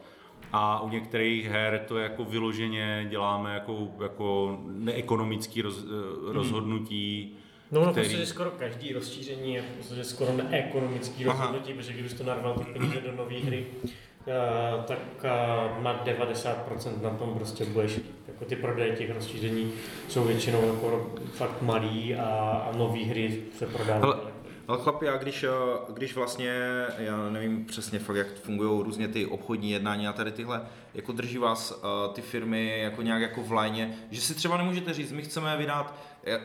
A u některých her to jako vyloženě děláme jako, jako neekonomický roz, rozhodnutí, No, no, který- prostě skoro každý rozšíření je prostě skoro neekonomický Aha. rozhodnutí, protože když to narval ty peníze do nové hry, tak eh, na 90% na tom prostě budeš. Jako ty prodeje těch rozšíření jsou většinou jako fakt malý a, a nové hry se prodávají. Ale chlapi, já když, eh, když vlastně, já nevím přesně fakt, jak fungují různě ty obchodní jednání a tady tyhle, jako drží vás ty firmy jako nějak jako v lajně, že si třeba nemůžete říct, my chceme vydat,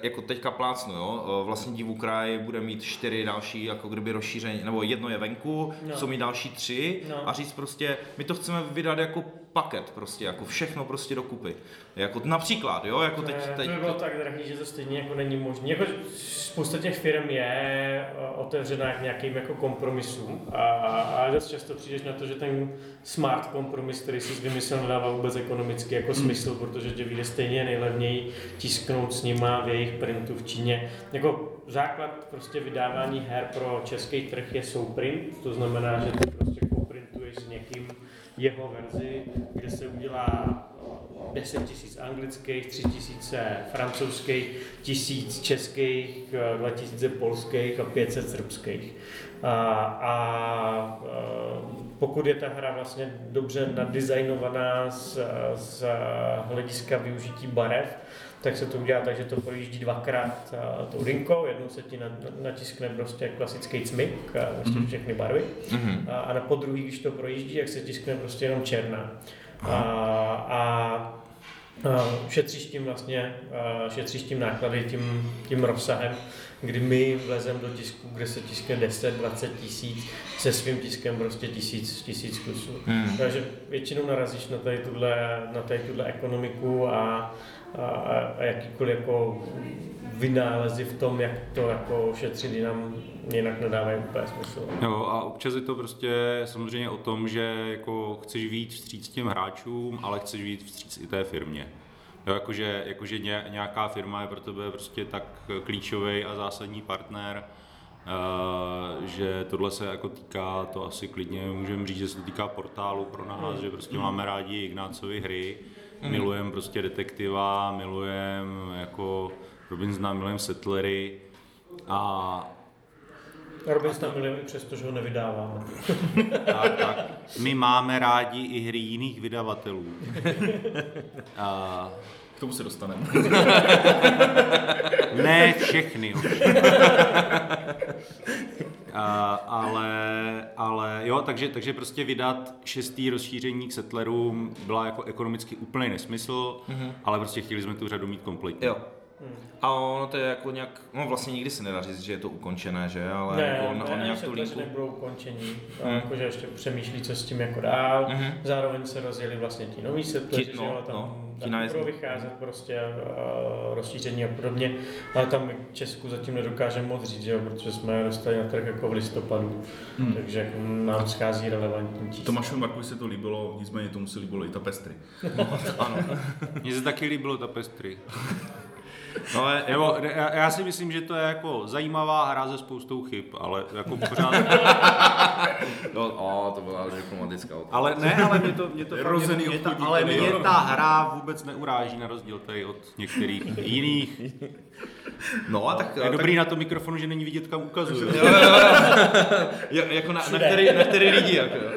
jako teďka plácnu, jo, eh, vlastně Divu kraj bude mít čtyři další, jako kdyby rozšíření, nebo jedno je venku, No. jsou mít další tři No. a říct prostě, my to chceme vydat jako paket prostě, jako všechno prostě dokupy. Jako například, jo, jako teď, teď, to by bylo tak drahý, že to stejně jako není možné. Jako spousta těch firm je eh, otevřená k nějakým jako kompromisům a, a, a dost často přijdeš na to, že ten smart kompromis, který jsi vymyslel, nedává vůbec ekonomicky jako smysl, protože tě vyjde stejně nejlevněji tisknout s nima v jejich printu v Číně. Jako základ prostě vydávání her pro český trh je souprint, to znamená, že ty prostě koprintuješ s někým jeho verzi, kde se udělá 10 tisíc anglických, 3 tisíce francouzských, tisíc českých, 2 tisíce polských a 500 srbských. A, a e, pokud je ta hra vlastně dobře nadizajnovaná z, z hlediska využití barev, tak se to udělá tak, že to projíždí dvakrát a, tou linkou, jednou se ti na- na- natiskne prostě klasický cmyk, a prostě všechny barvy, Mhm. a, a na podruhý, když to projíždí, jak se tiskne prostě jenom černá. A, a, šetříš tím vlastně, šetříš tím náklady, tím, tím rozsahem, kdy my vlezeme do tisku, kde se tiskne 10-20 tisíc, se svým tiskem prostě tisíc, tisíc kusů. Hmm. Takže většinou narazíš na tady tuhle, na tady tuhle ekonomiku a, a, a jakýkoliv jako vynálezy v tom, jak to jako šetřit jinam, jinak nedávají úplně smysl. Jo, a občas je to prostě samozřejmě o tom, že jako chceš víc vstříc těm hráčům, ale chceš víc vstříc i té firmě. Jo, jakože, jakože ně- nějaká firma je pro tebe prostě tak klíčový a zásadní partner, Uh, že tohle se jako týká, to asi klidně můžeme říct, že se to týká portálu pro nás, že prostě máme rádi Ignácovy hry, milujeme prostě detektiva, milujeme jako Robinsona, milujeme Settlery. A Robin tam milujeme i přesto, že ho nevydáváme. tak, tak. My máme rádi i hry jiných vydavatelů. A K tomu se dostaneme. ne všechny. A, ale, ale jo, takže, takže prostě vydat šestý rozšíření k settlerům byla jako ekonomicky úplný nesmysl, mm-hmm. ale prostě chtěli jsme tu řadu mít kompletní. Jo. A ono to je jako nějak, no vlastně nikdy se nedá říct, že je to ukončené, že? Ale Ne, jako on, ne, on nějak tu to, linku... že nebudou ukončení, Hmm. hmm. jakože ještě přemýšlí, co s tím jako dál. Mhm. Zároveň se rozjeli vlastně ti nový setleři, no, tam, no, tam budou vycházet prostě uh, rozšíření a podobně, ale tam my v Česku zatím nedokážeme moc říct, že jo, protože jsme dostali na trh jako v listopadu, Hmm. takže jako nám schází relevantní čísla. Tomášovi Markovi se to líbilo, nicméně tomu se líbilo i ta pestry. Ano. Mně se taky líbilo ta pestry. No ale Nebo, já, já si myslím, že to je jako zajímavá hra se spoustou chyb, ale jako pořád... No, o, to byla diplomatická otázka. Ale ne, ale mě to, mě to Rozený mě, ta, ale mě jo. ta hra vůbec neuráží na rozdíl tady od některých jiných. No a tak... Je dobrý na tom mikrofonu, že není vidět, kam ukazuju. Jo, jo, jo. jo, jako na, na, který, na který lidi, jako jo.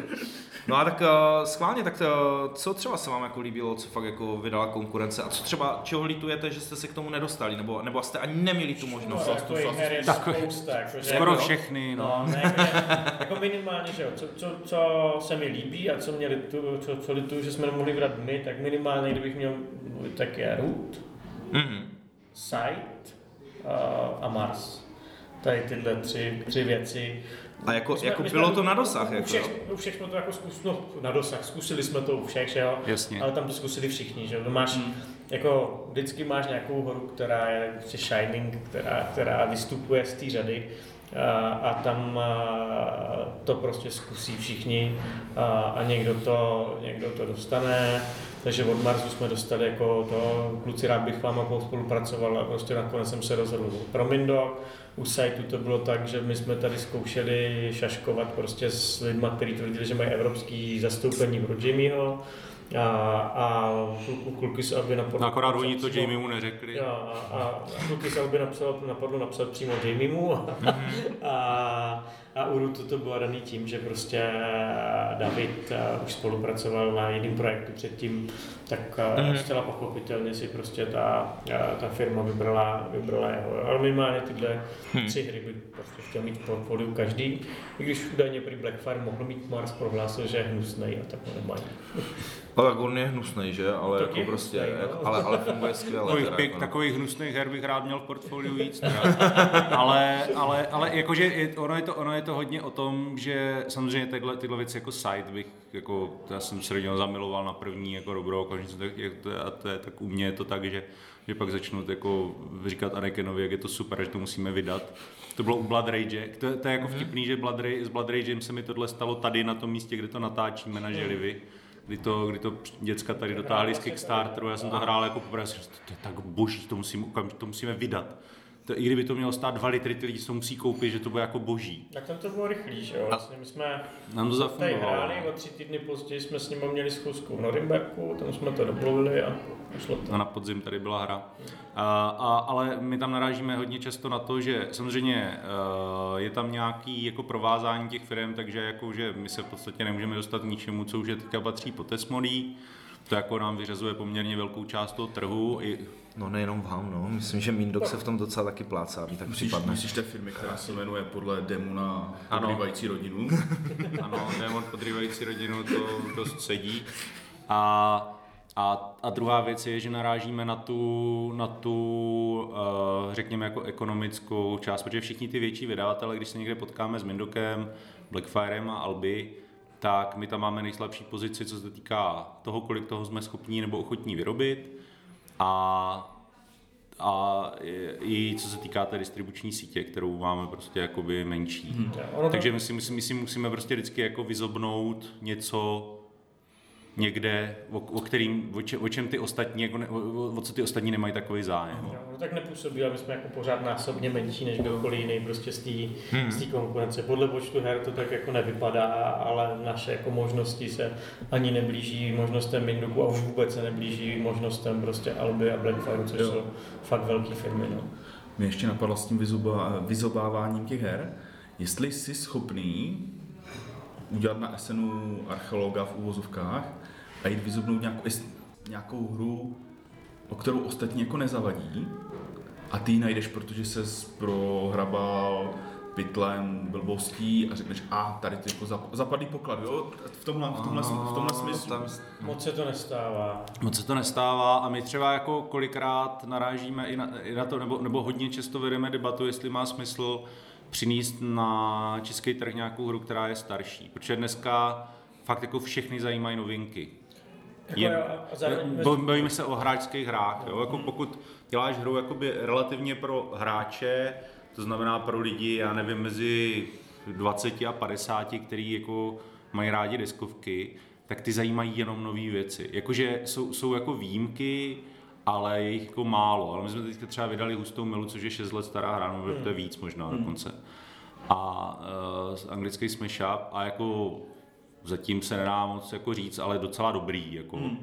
No a tak uh, schválně, tak uh, co třeba se vám jako líbilo, co fakt jako vydala konkurence a co třeba, čeho litujete, že jste se k tomu nedostali, nebo, nebo jste ani neměli tu možnost? No, jako je spousta, jako, že Skoro jako, všechny, no. No, ne, jako, jako minimálně, že jo, co, co, co, se mi líbí a co mě litu, co, co lituju, že jsme nemohli vrat my, tak minimálně, kdybych měl mluvit, tak je Root, Mhm. Sight uh, a Mars. tady tyhle tři, tři věci. A jako, jsme- jako jsme bylo to na dosah, u jako. všech, u všech jsme to jako zkus, no, na dosah, zkusili jsme to u všech, že jo? Jasně. Ale tam to zkusili všichni, že jo? To máš, jako vždycky máš nějakou horu, která je prostě shining, která, která vystupuje z té řady a, a tam a, to prostě zkusí všichni a, a někdo, to, někdo to dostane. Takže od Marsu jsme dostali jako to, kluci rád bych vám spolupracoval a prostě nakonec jsem se rozhodl pro Mindok. U sajtu to bylo tak, že my jsme tady zkoušeli šaškovat prostě s lidmi, kteří tvrdili, že mají evropský zastoupení pro Jimmyho. A, a kluk- kluky se aby napadlo. No, akorát oni to Jamie mu neřekli. A, a, a kluky se aby napsal, napadlo napsat přímo Jamiemu a, a, a Uru to, to bylo daný tím, že prostě David a, už spolupracoval na jiném projektu předtím, tak mm zcela pochopitelně si prostě ta, ta firma vybrala, vybrala jeho. Ale minimálně tyhle tři hry by prostě chtěl mít v portfoliu každý, i když údajně prý Blackfire mohl mít Mars prohlásil, že je hnusnej a tak ho nemají. No tak on je hnusný, že? Ale Tak jako je prostě, hnusnej, no. jako, ale, ale funguje skvěle. Takových, teda, pěk, jako, no. takových hnusných her bych rád měl v portfoliu víc. Ale, ale, ale jakože je, ono, je to, ono je to hodně o tom, že samozřejmě tyhle, tyhle věci jako site bych, jako, já jsem se rodinu zamiloval na první jako dobrou to, a to je, tak u mě je to tak, že, že pak začnu jako říkat Anakenovi, jak je to super, že to musíme vydat. To bylo u Blood Rage. To, to je jako vtipný, že Blood Rage, s Blood Ragem se mi tohle stalo tady na tom místě, kde to natáčíme na Želivi. Kdy to, kdy to děcka tady dotáhli z Kickstarteru, já jsem to hrál jako poprvé, říkal, to je tak boží, to, musím, to musíme vydat. To, I kdyby to mělo stát 2 litry, ty lidi to musí koupit, že to bude jako boží. Tak tam to bylo rychlý, že jo? Vlastně my jsme Nám to tady hráli, o tři týdny později jsme s nimi měli schůzku v Norimberku, tam jsme to domluvili a šlo to. A na podzim tady byla hra. A, a, ale my tam narážíme hodně často na to, že samozřejmě uh, je tam nějaký jako provázání těch firm, takže jako, že my se v podstatě nemůžeme dostat k ničemu, co už je teďka patří po Tesmodí. To jako nám vyřazuje poměrně velkou část toho trhu. I, No nejenom vám, no. Myslím, že Mindok se v tom docela taky plácá, mi tak Myslíš, připadne. myslíš té firmy, která se jmenuje podle Demona Ano. podrývající rodinu? ano, démon podrývající rodinu, to dost sedí. A, a, a druhá věc je, že narážíme na tu, na tu uh, řekněme, jako ekonomickou část, protože všichni ty větší vydavatele, když se někde potkáme s Mindokem, Blackfirem a Albi, tak my tam máme nejslabší pozici, co se týká toho, kolik toho jsme schopní nebo ochotní vyrobit. A a i co se týká té distribuční sítě, kterou máme prostě jakoby menší. Hmm. Takže my si, my, si, my si musíme prostě vždycky jako vyzobnout něco někde, o, o, kterým, o, če, o čem ty ostatní, jako ne, o, o, co ty ostatní nemají takový zájem. Jo, no tak nepůsobí, ale my jsme jako pořád násobně menší než kdokoliv jiný prostě z té hmm. z konkurence. Podle počtu her to tak jako nevypadá, ale naše jako možnosti se ani neblíží možnostem Minduku a už vůbec se neblíží možnostem prostě Alby a Blackfire, což Jo. jsou fakt velké firmy. No. Mě ještě napadlo s tím vyzoba, vyzobáváním těch her, jestli jsi schopný udělat na SNu archeologa v úvozovkách a jít vyzobnout nějakou, nějakou hru, o kterou ostatní jako nezavadí a ty ji najdeš, protože se prohrabal pytlem blbostí a řekneš, a tady ty jako zap- zapadlý poklad, jo? V tomhle, v tomhle, v tomhle smyslu. Tam, Moc se to nestává. Moc se to nestává a my třeba jako kolikrát narážíme i na, i na to, nebo, nebo hodně často vedeme debatu, jestli má smysl přinést na český trh nějakou hru, která je starší. Protože dneska fakt jako všechny zajímají novinky. Jako bo- bavíme se o hráčských hrách. Jo? Jako pokud děláš hru jakoby relativně pro hráče, to znamená pro lidi, já nevím, mezi 20 a 50, který jako mají rádi deskovky, tak ty zajímají jenom nové věci. Jakože jsou, jsou jako výjimky, ale je jich jako málo. Ale my jsme teď třeba vydali Hustou milu, což je 6 let stará hra, no, to je víc možná dokonce. A uh, anglický Smash Up a jako zatím se nedá moc jako říct, ale docela dobrý. Jako. Hmm.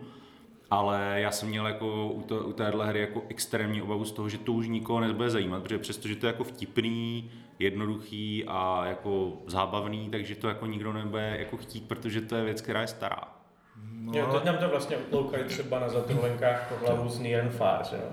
Ale já jsem měl jako u, to, u téhle hry jako extrémní obavu z toho, že to už nikoho nebude zajímat, protože přestože to je jako vtipný, jednoduchý a jako zábavný, takže to jako nikdo nebude jako chtít, protože to je věc, která je stará. No, jo, teď nám to vlastně utloukali třeba na zatrolenkách po hlavu z and Far, že jo.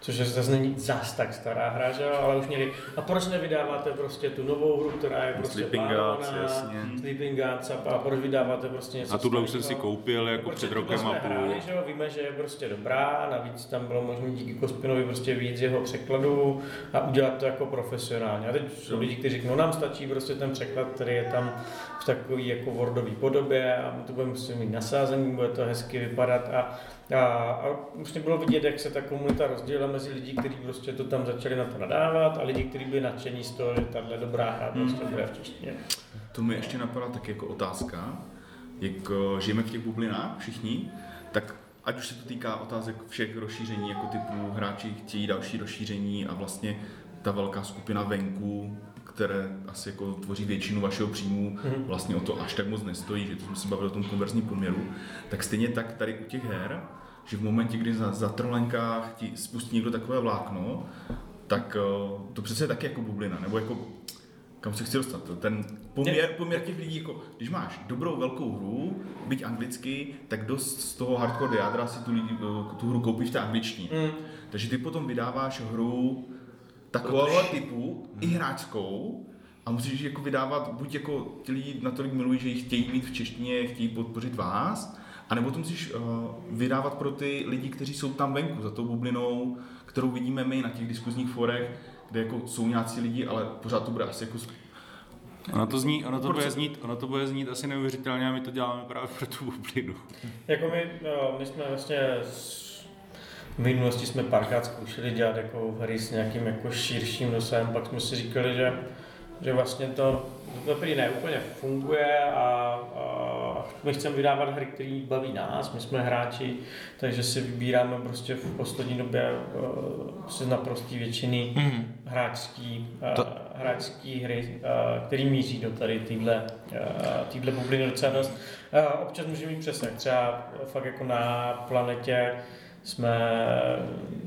Což zase není zas tak stará hra, že ale už měli, a proč nevydáváte prostě tu novou hru, která je prostě Sleeping Gods, jasně. Sleeping Gods a, a proč vydáváte prostě něco A tuhle už jsem si koupil jako před rokem a půl. hráli, že víme, že je prostě dobrá, navíc tam bylo možné díky Kospinovi prostě víc jeho překladu a udělat to jako profesionálně. A teď jsou lidi, kteří řeknou, no nám stačí prostě ten překlad, který je tam v takový jako wordový podobě a my to budeme prostě mít nasázení, bude to hezky vypadat a, a, a už bylo vidět, jak se ta komunita rozdělila mezi lidi, kteří prostě to tam začali na to nadávat a lidi, kteří byli nadšení z toho, že tahle dobrá hra prostě bude v češtině. To mi ještě napadá tak jako otázka, jak eh, žijeme v těch bublinách všichni, tak ať už se to týká otázek všech rozšíření, jako typu hráči chtějí další rozšíření a vlastně ta velká skupina venku, které asi jako tvoří většinu vašeho příjmu, vlastně o to až tak moc nestojí, že to jsme se bavili o tom konverzním poměru, tak stejně tak tady u těch her, že v momentě, kdy za, za trolenkách ti spustí někdo takové vlákno, tak eh, to přece je taky jako bublina, nebo jako kam se chci dostat? Ten poměr, poměr těch lidí, jako, když máš dobrou velkou hru, byť anglicky, tak dost z toho hardcore jádra si tu, lidi, eh, tu hru koupí v té angličtině. Mm. Takže ty potom vydáváš hru takového typu, i hráčskou, a musíš jako vydávat, buď jako ti lidi natolik milují, že ji chtějí mít v češtině, chtějí podpořit vás, anebo to musíš uh, vydávat pro ty lidi, kteří jsou tam venku, za tou bublinou, kterou vidíme my na těch diskuzních forech, kde jako jsou nějací lidi, ale pořád to bude asi jako Ono to, zní, ono to, bude znít, ono to bude znít asi neuvěřitelně a my to děláme právě pro tu bublinu. Jako my, no, my jsme vlastně s- v minulosti jsme párkrát zkoušeli dělat jako hry s nějakým jako širším dosahem, pak jsme si říkali, že, že vlastně to to prý ne úplně funguje a, a my chceme vydávat hry, které baví nás, my jsme hráči, takže si vybíráme prostě v poslední době uh, z naprostý většiny Mhm. hráčský, To- uh, hráčský hry, uh, který míří do tady týhle, týhle bubliny docela dost. Občas může mít přesah, třeba fakt jako na planetě jsme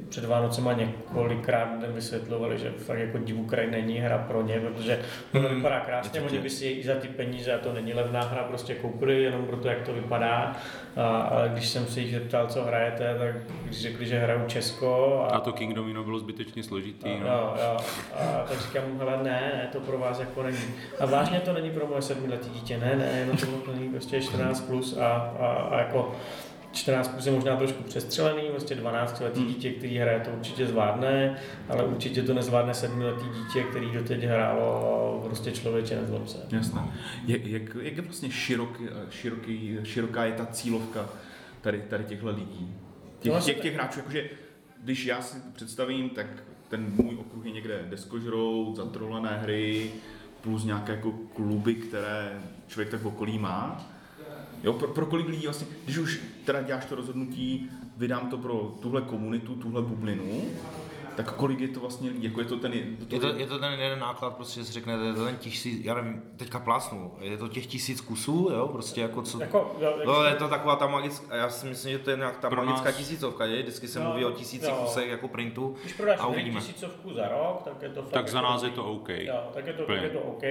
před Vánocema několikrát vysvětlovali, že fakt jako Divukraj není hra pro ně, protože to Mhm. vypadá krásně, oni by si i za ty peníze, a to není levná hra, prostě koupili jenom proto, jak to vypadá. A, ale když jsem se jich zeptal, co hrajete, tak když řekli, že hrajou Česko A to King Domino bylo zbytečně složitý. No. Jo, jo. A tak říkám, hele, ne, ne, to pro vás jako není. A vážně to není pro moje sedmiletý dítě, ne, ne, no to není prostě 14 plus a, a, a jako 14 plus je možná trošku přestřelený, prostě 12 letý dítě, který hraje, to určitě zvládne, ale určitě to nezvládne sedmiletý dítě, který doteď hrálo prostě člověče nezlob se. Jasné. Jak, jak, jak je vlastně široký, široký, široká je ta cílovka tady, tady těchto lidí? Těch, vlastně těch, těch hráčů, jakože když já si to představím, tak ten můj okruh je někde deskožrou, zatrolené hry, plus nějaké jako kluby, které člověk tak v okolí má. Jo, pro, pro kolik lidí vlastně, když už teda děláš to rozhodnutí, vydám to pro tuhle komunitu, tuhle bublinu, tak kolik je to vlastně lidí, jako je to ten... Je to, je to ten jeden náklad, prostě se řekne, je to ten tisíc, já nevím, teďka plásnu, je to těch tisíc kusů, jo, prostě jako co, Jako, jo, jak- No, je to taková ta magická, já si myslím, že to je nějak ta magická nás- tisícovka, je? vždycky se No, mluví o tisíci jo. kusech jako printu Když prodáš a uvidíme. tisícovku za rok, tak je to fakt Tak za jako nás je to OK. Jo, tak je to, tak je to OK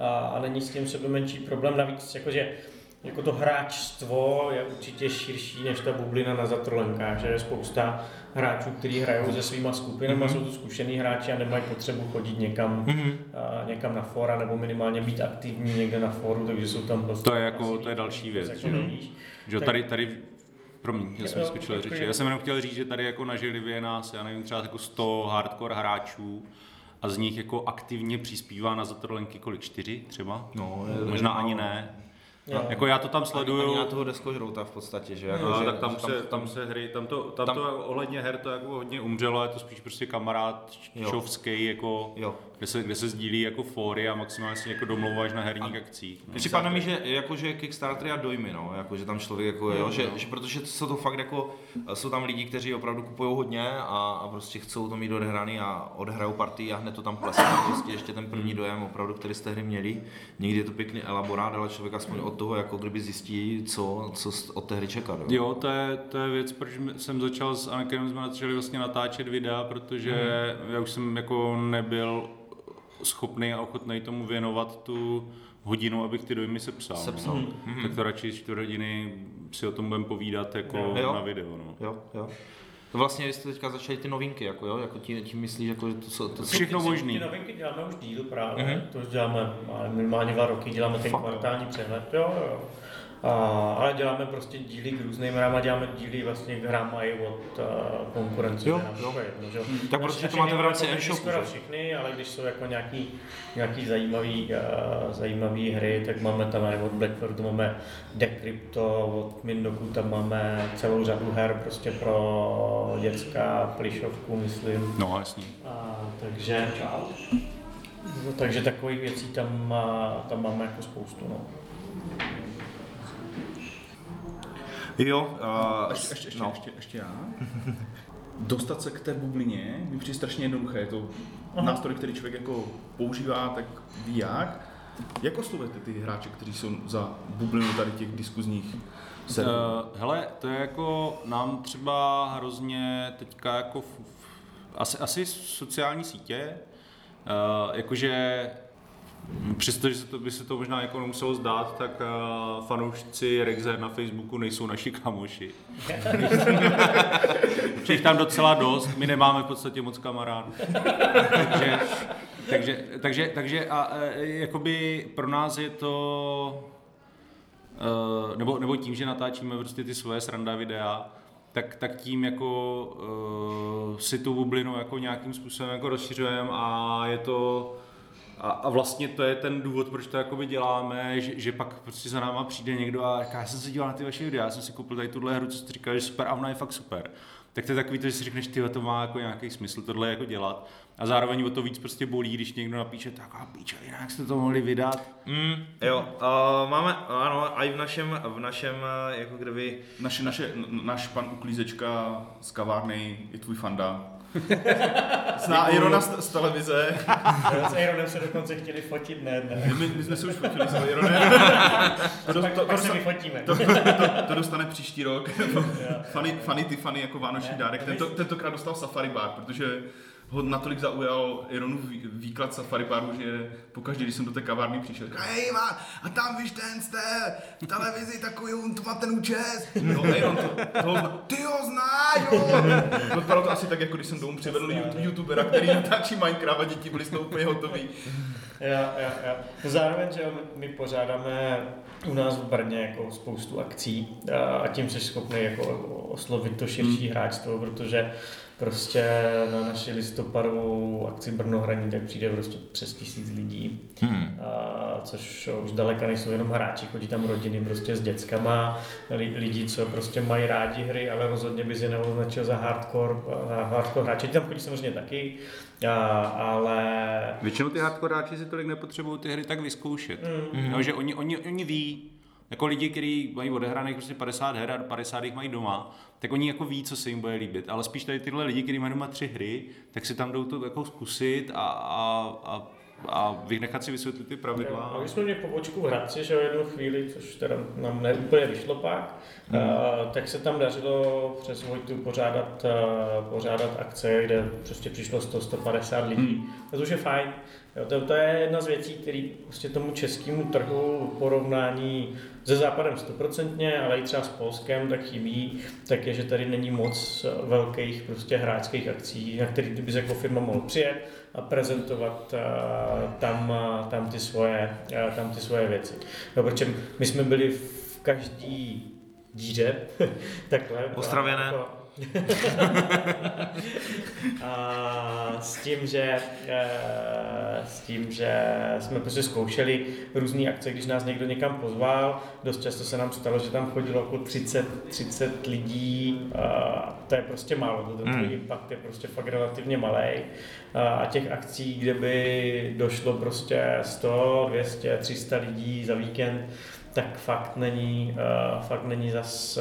a, a není s tím sebe menší problém. Navíc jakože jako to hráčstvo je určitě širší než ta bublina na zatrolenkách, že je spousta hráčů, kteří hrajou se svýma skupinama, Mhm. mm-hmm. jsou to zkušený hráči a nemají potřebu chodit někam, mm-hmm. a, někam na fora nebo minimálně být aktivní někde na fóru, takže jsou tam prostě... To je jako- to je další věc, Jako že? Že Tak- tady, tady, promiň, já jsem Jo, skočil jako řeči. Já jsem jenom chtěl říct, že tady jako na Žilivě je nás, já nevím, třeba jako 100 hardcore hráčů a z nich jako aktivně přispívá na zatrolenky kolik? Čtyři třeba? No, Možná ani ne. Jo. Jako já to tam sleduju. ani na toho deskožrouta v podstatě, že jako, No, že, tak tam že se, tam se hry, tam to, tam, Tam- to ohledně her to jako hodně umřelo, je to spíš prostě kamarád Jo. čovský, jako, Jo. kde, se, kde se sdílí jako fóry a maximálně si jako domlouváš na herních akcích. No. Připadá mi, že jakože Kickstarter a dojmy, no, jako, že tam člověk jako, jo, Mm, že, že, protože jsou to fakt jako, jsou tam lidi, kteří opravdu kupují hodně a, a prostě chcou to mít odehraný a odhrajou partii a hned to tam plesne, prostě ještě ten první dojem opravdu, který té hry měli. Někdy je to pěkný elaborát, ale člověk aspoň od toho, jako kdyby zjistí, co, co od té hry čekat. Jo. Jo, to je, to je věc, proč jsem začal s Anakem, jsme začali vlastně natáčet videa, protože já už jsem jako nebyl schopný a ochotný tomu věnovat tu hodinu, abych ty dojmy sepsal. Sepsal. No. Tak to radši čtvrt hodiny si o tom budeme povídat jako Jo. na video. No. Jo, jo. Vlastně jste teďka začali ty novinky, jako jo, jako tím, tím myslíš, jako, že to, jsou- to, jsou- Všechno Ty- možný. Ty novinky děláme už díl právě, Mhm. mm-hmm. to už děláme máme minimálně dva roky, děláme ten Fakt, kvartální přehled, jo, jo. A, ale děláme prostě díly k různým hrám a děláme díly vlastně k hrám i od uh, konkurence. Jo, jo. jedno, že? jo. Tak prostě to máte v rámci e-shopu, že? všechny, ale když jsou jako nějaký, nějaký zajímavý, uh, zajímavý hry, tak máme tam i od Blackbirdu máme Decrypto, od Mindoku tam máme celou řadu her prostě pro dětská plišovku, myslím. No jasně. A, takže, no, takže takových věcí tam, má, tam máme jako spoustu. No. Jo, uh, Ještě, ještě, ještě, no. ještě, ještě já. Dostat se k té bublině mi přijde strašně jednoduché. Je to nástroj, který člověk jako používá, tak ví jak. Jak oslovujete ty hráče, kteří jsou za bublinou tady těch diskuzních serverů? Uh, hele, to je jako nám třeba hrozně teďka jako f, asi, asi sociální sítě, uh, jakože Přestože se to, by se to možná jako nemuselo zdát, tak uh, fanoušci Rexer na Facebooku nejsou naši kamoši. Jich tam docela dost, my nemáme v podstatě moc kamarádů. takže, takže, takže, takže a, e, jakoby pro nás je to Eh, nebo, nebo tím, že natáčíme prostě ty svoje sranda videa, tak, tak tím jako uh, si tu bublinu jako nějakým způsobem jako rozšiřujeme a je to a, a vlastně to je ten důvod, proč to jakoby děláme, že, že pak prostě za náma přijde někdo a říká, já jsem se díval na ty vaše videa, já jsem si koupil tady tuhle hru, co jste říkali, že super a ona je fakt super. Tak to je takový to, že si řekneš, ty to má jako nějaký smysl tohle jako dělat. A zároveň o to víc prostě bolí, když někdo napíše, tak a píče, jinak jste to mohli vydat. Mm, jo, uh, máme, ano, a i v našem, v našem, jako kdyby, Naše, naše, náš pan uklízečka z kavárny je tvůj fanda. Zná Irona z, z televize. S Ironem se dokonce chtěli fotit, ne, ne. My, my jsme se už fotili s Ironem. To, to, Pak, to, pak se to, vyfotíme. to, to, to dostane příští rok. Funny, funny Tiffany jako vánoční dárek. Tento, tentokrát dostal Safari Bar, protože ho natolik zaujal Ironův vý- výklad Safari Baru, že pokaždé, když jsem do té kavárny přišel, říká, hej, má, a tam víš ten z té televizi takový, on to má ten účes. No, Iron, to, zná, ty ho zná, jo. No, vypadalo to asi tak, jako když jsem domů přivedl yout- youtubera, který natáčí Minecraft a děti byli z toho úplně hotový. Jo, jo, jo. No Zároveň, že my, pořádáme u nás v Brně jako spoustu akcí a, a tím jsi schopný jako oslovit to širší hráčstvo, protože prostě na naši listopadovou akci Brno hraní tak přijde prostě přes tisíc lidí, hmm. a, což už zdaleka nejsou jenom hráči, chodí tam rodiny prostě s dětskama, li, lidi, co prostě mají rádi hry, ale rozhodně by je neoznačil za hardcore, za hardcore hráče, Ti tam chodí samozřejmě taky, a, ale Většinou ty hardcore hráči si tolik nepotřebují ty hry tak vyzkoušet. Mm. Mm. No, že oni, oni, oni ví, jako lidi, kteří mají odehraných prostě 50 her a 50 jich mají doma, tak oni jako ví, co se jim bude líbit. Ale spíš tady tyhle lidi, kteří mají doma tři hry, tak si tam jdou to jako zkusit a, a, a, a vynechat si vysvětlit ty pravidla. A my jsme měli pobočku v Hradci, že jednu chvíli, což teda nám neúplně vyšlo pak, Hmm. uh, tak se tam dařilo přes Vojtu pořádat, uh, pořádat akce, kde prostě přišlo 100-150 lidí. Hmm. A to už je fajn. Jo, to, to, je jedna z věcí, které prostě tomu českému trhu v porovnání se západem stoprocentně, ale i třeba s Polskem tak chybí, tak je, že tady není moc velkých prostě hráčských akcí, na který ty bys jako firma mohl přijet a prezentovat uh, tam, uh, tam, ty svoje, tam ty svoje věci. No, protože my jsme byli v každý díře, takhle. Ostravě ne. Jako- a s tím, že eh, s tím, že jsme prostě zkoušeli různé akce, když nás někdo někam pozval, dost často se nám stalo, že tam chodilo jako 30, 30 lidí, a to je prostě málo, to ten tvůj impact je prostě fakt relativně malý. A těch akcí, kde by došlo prostě 100, 200, 300 lidí za víkend, tak fakt není, uh, fakt není zas,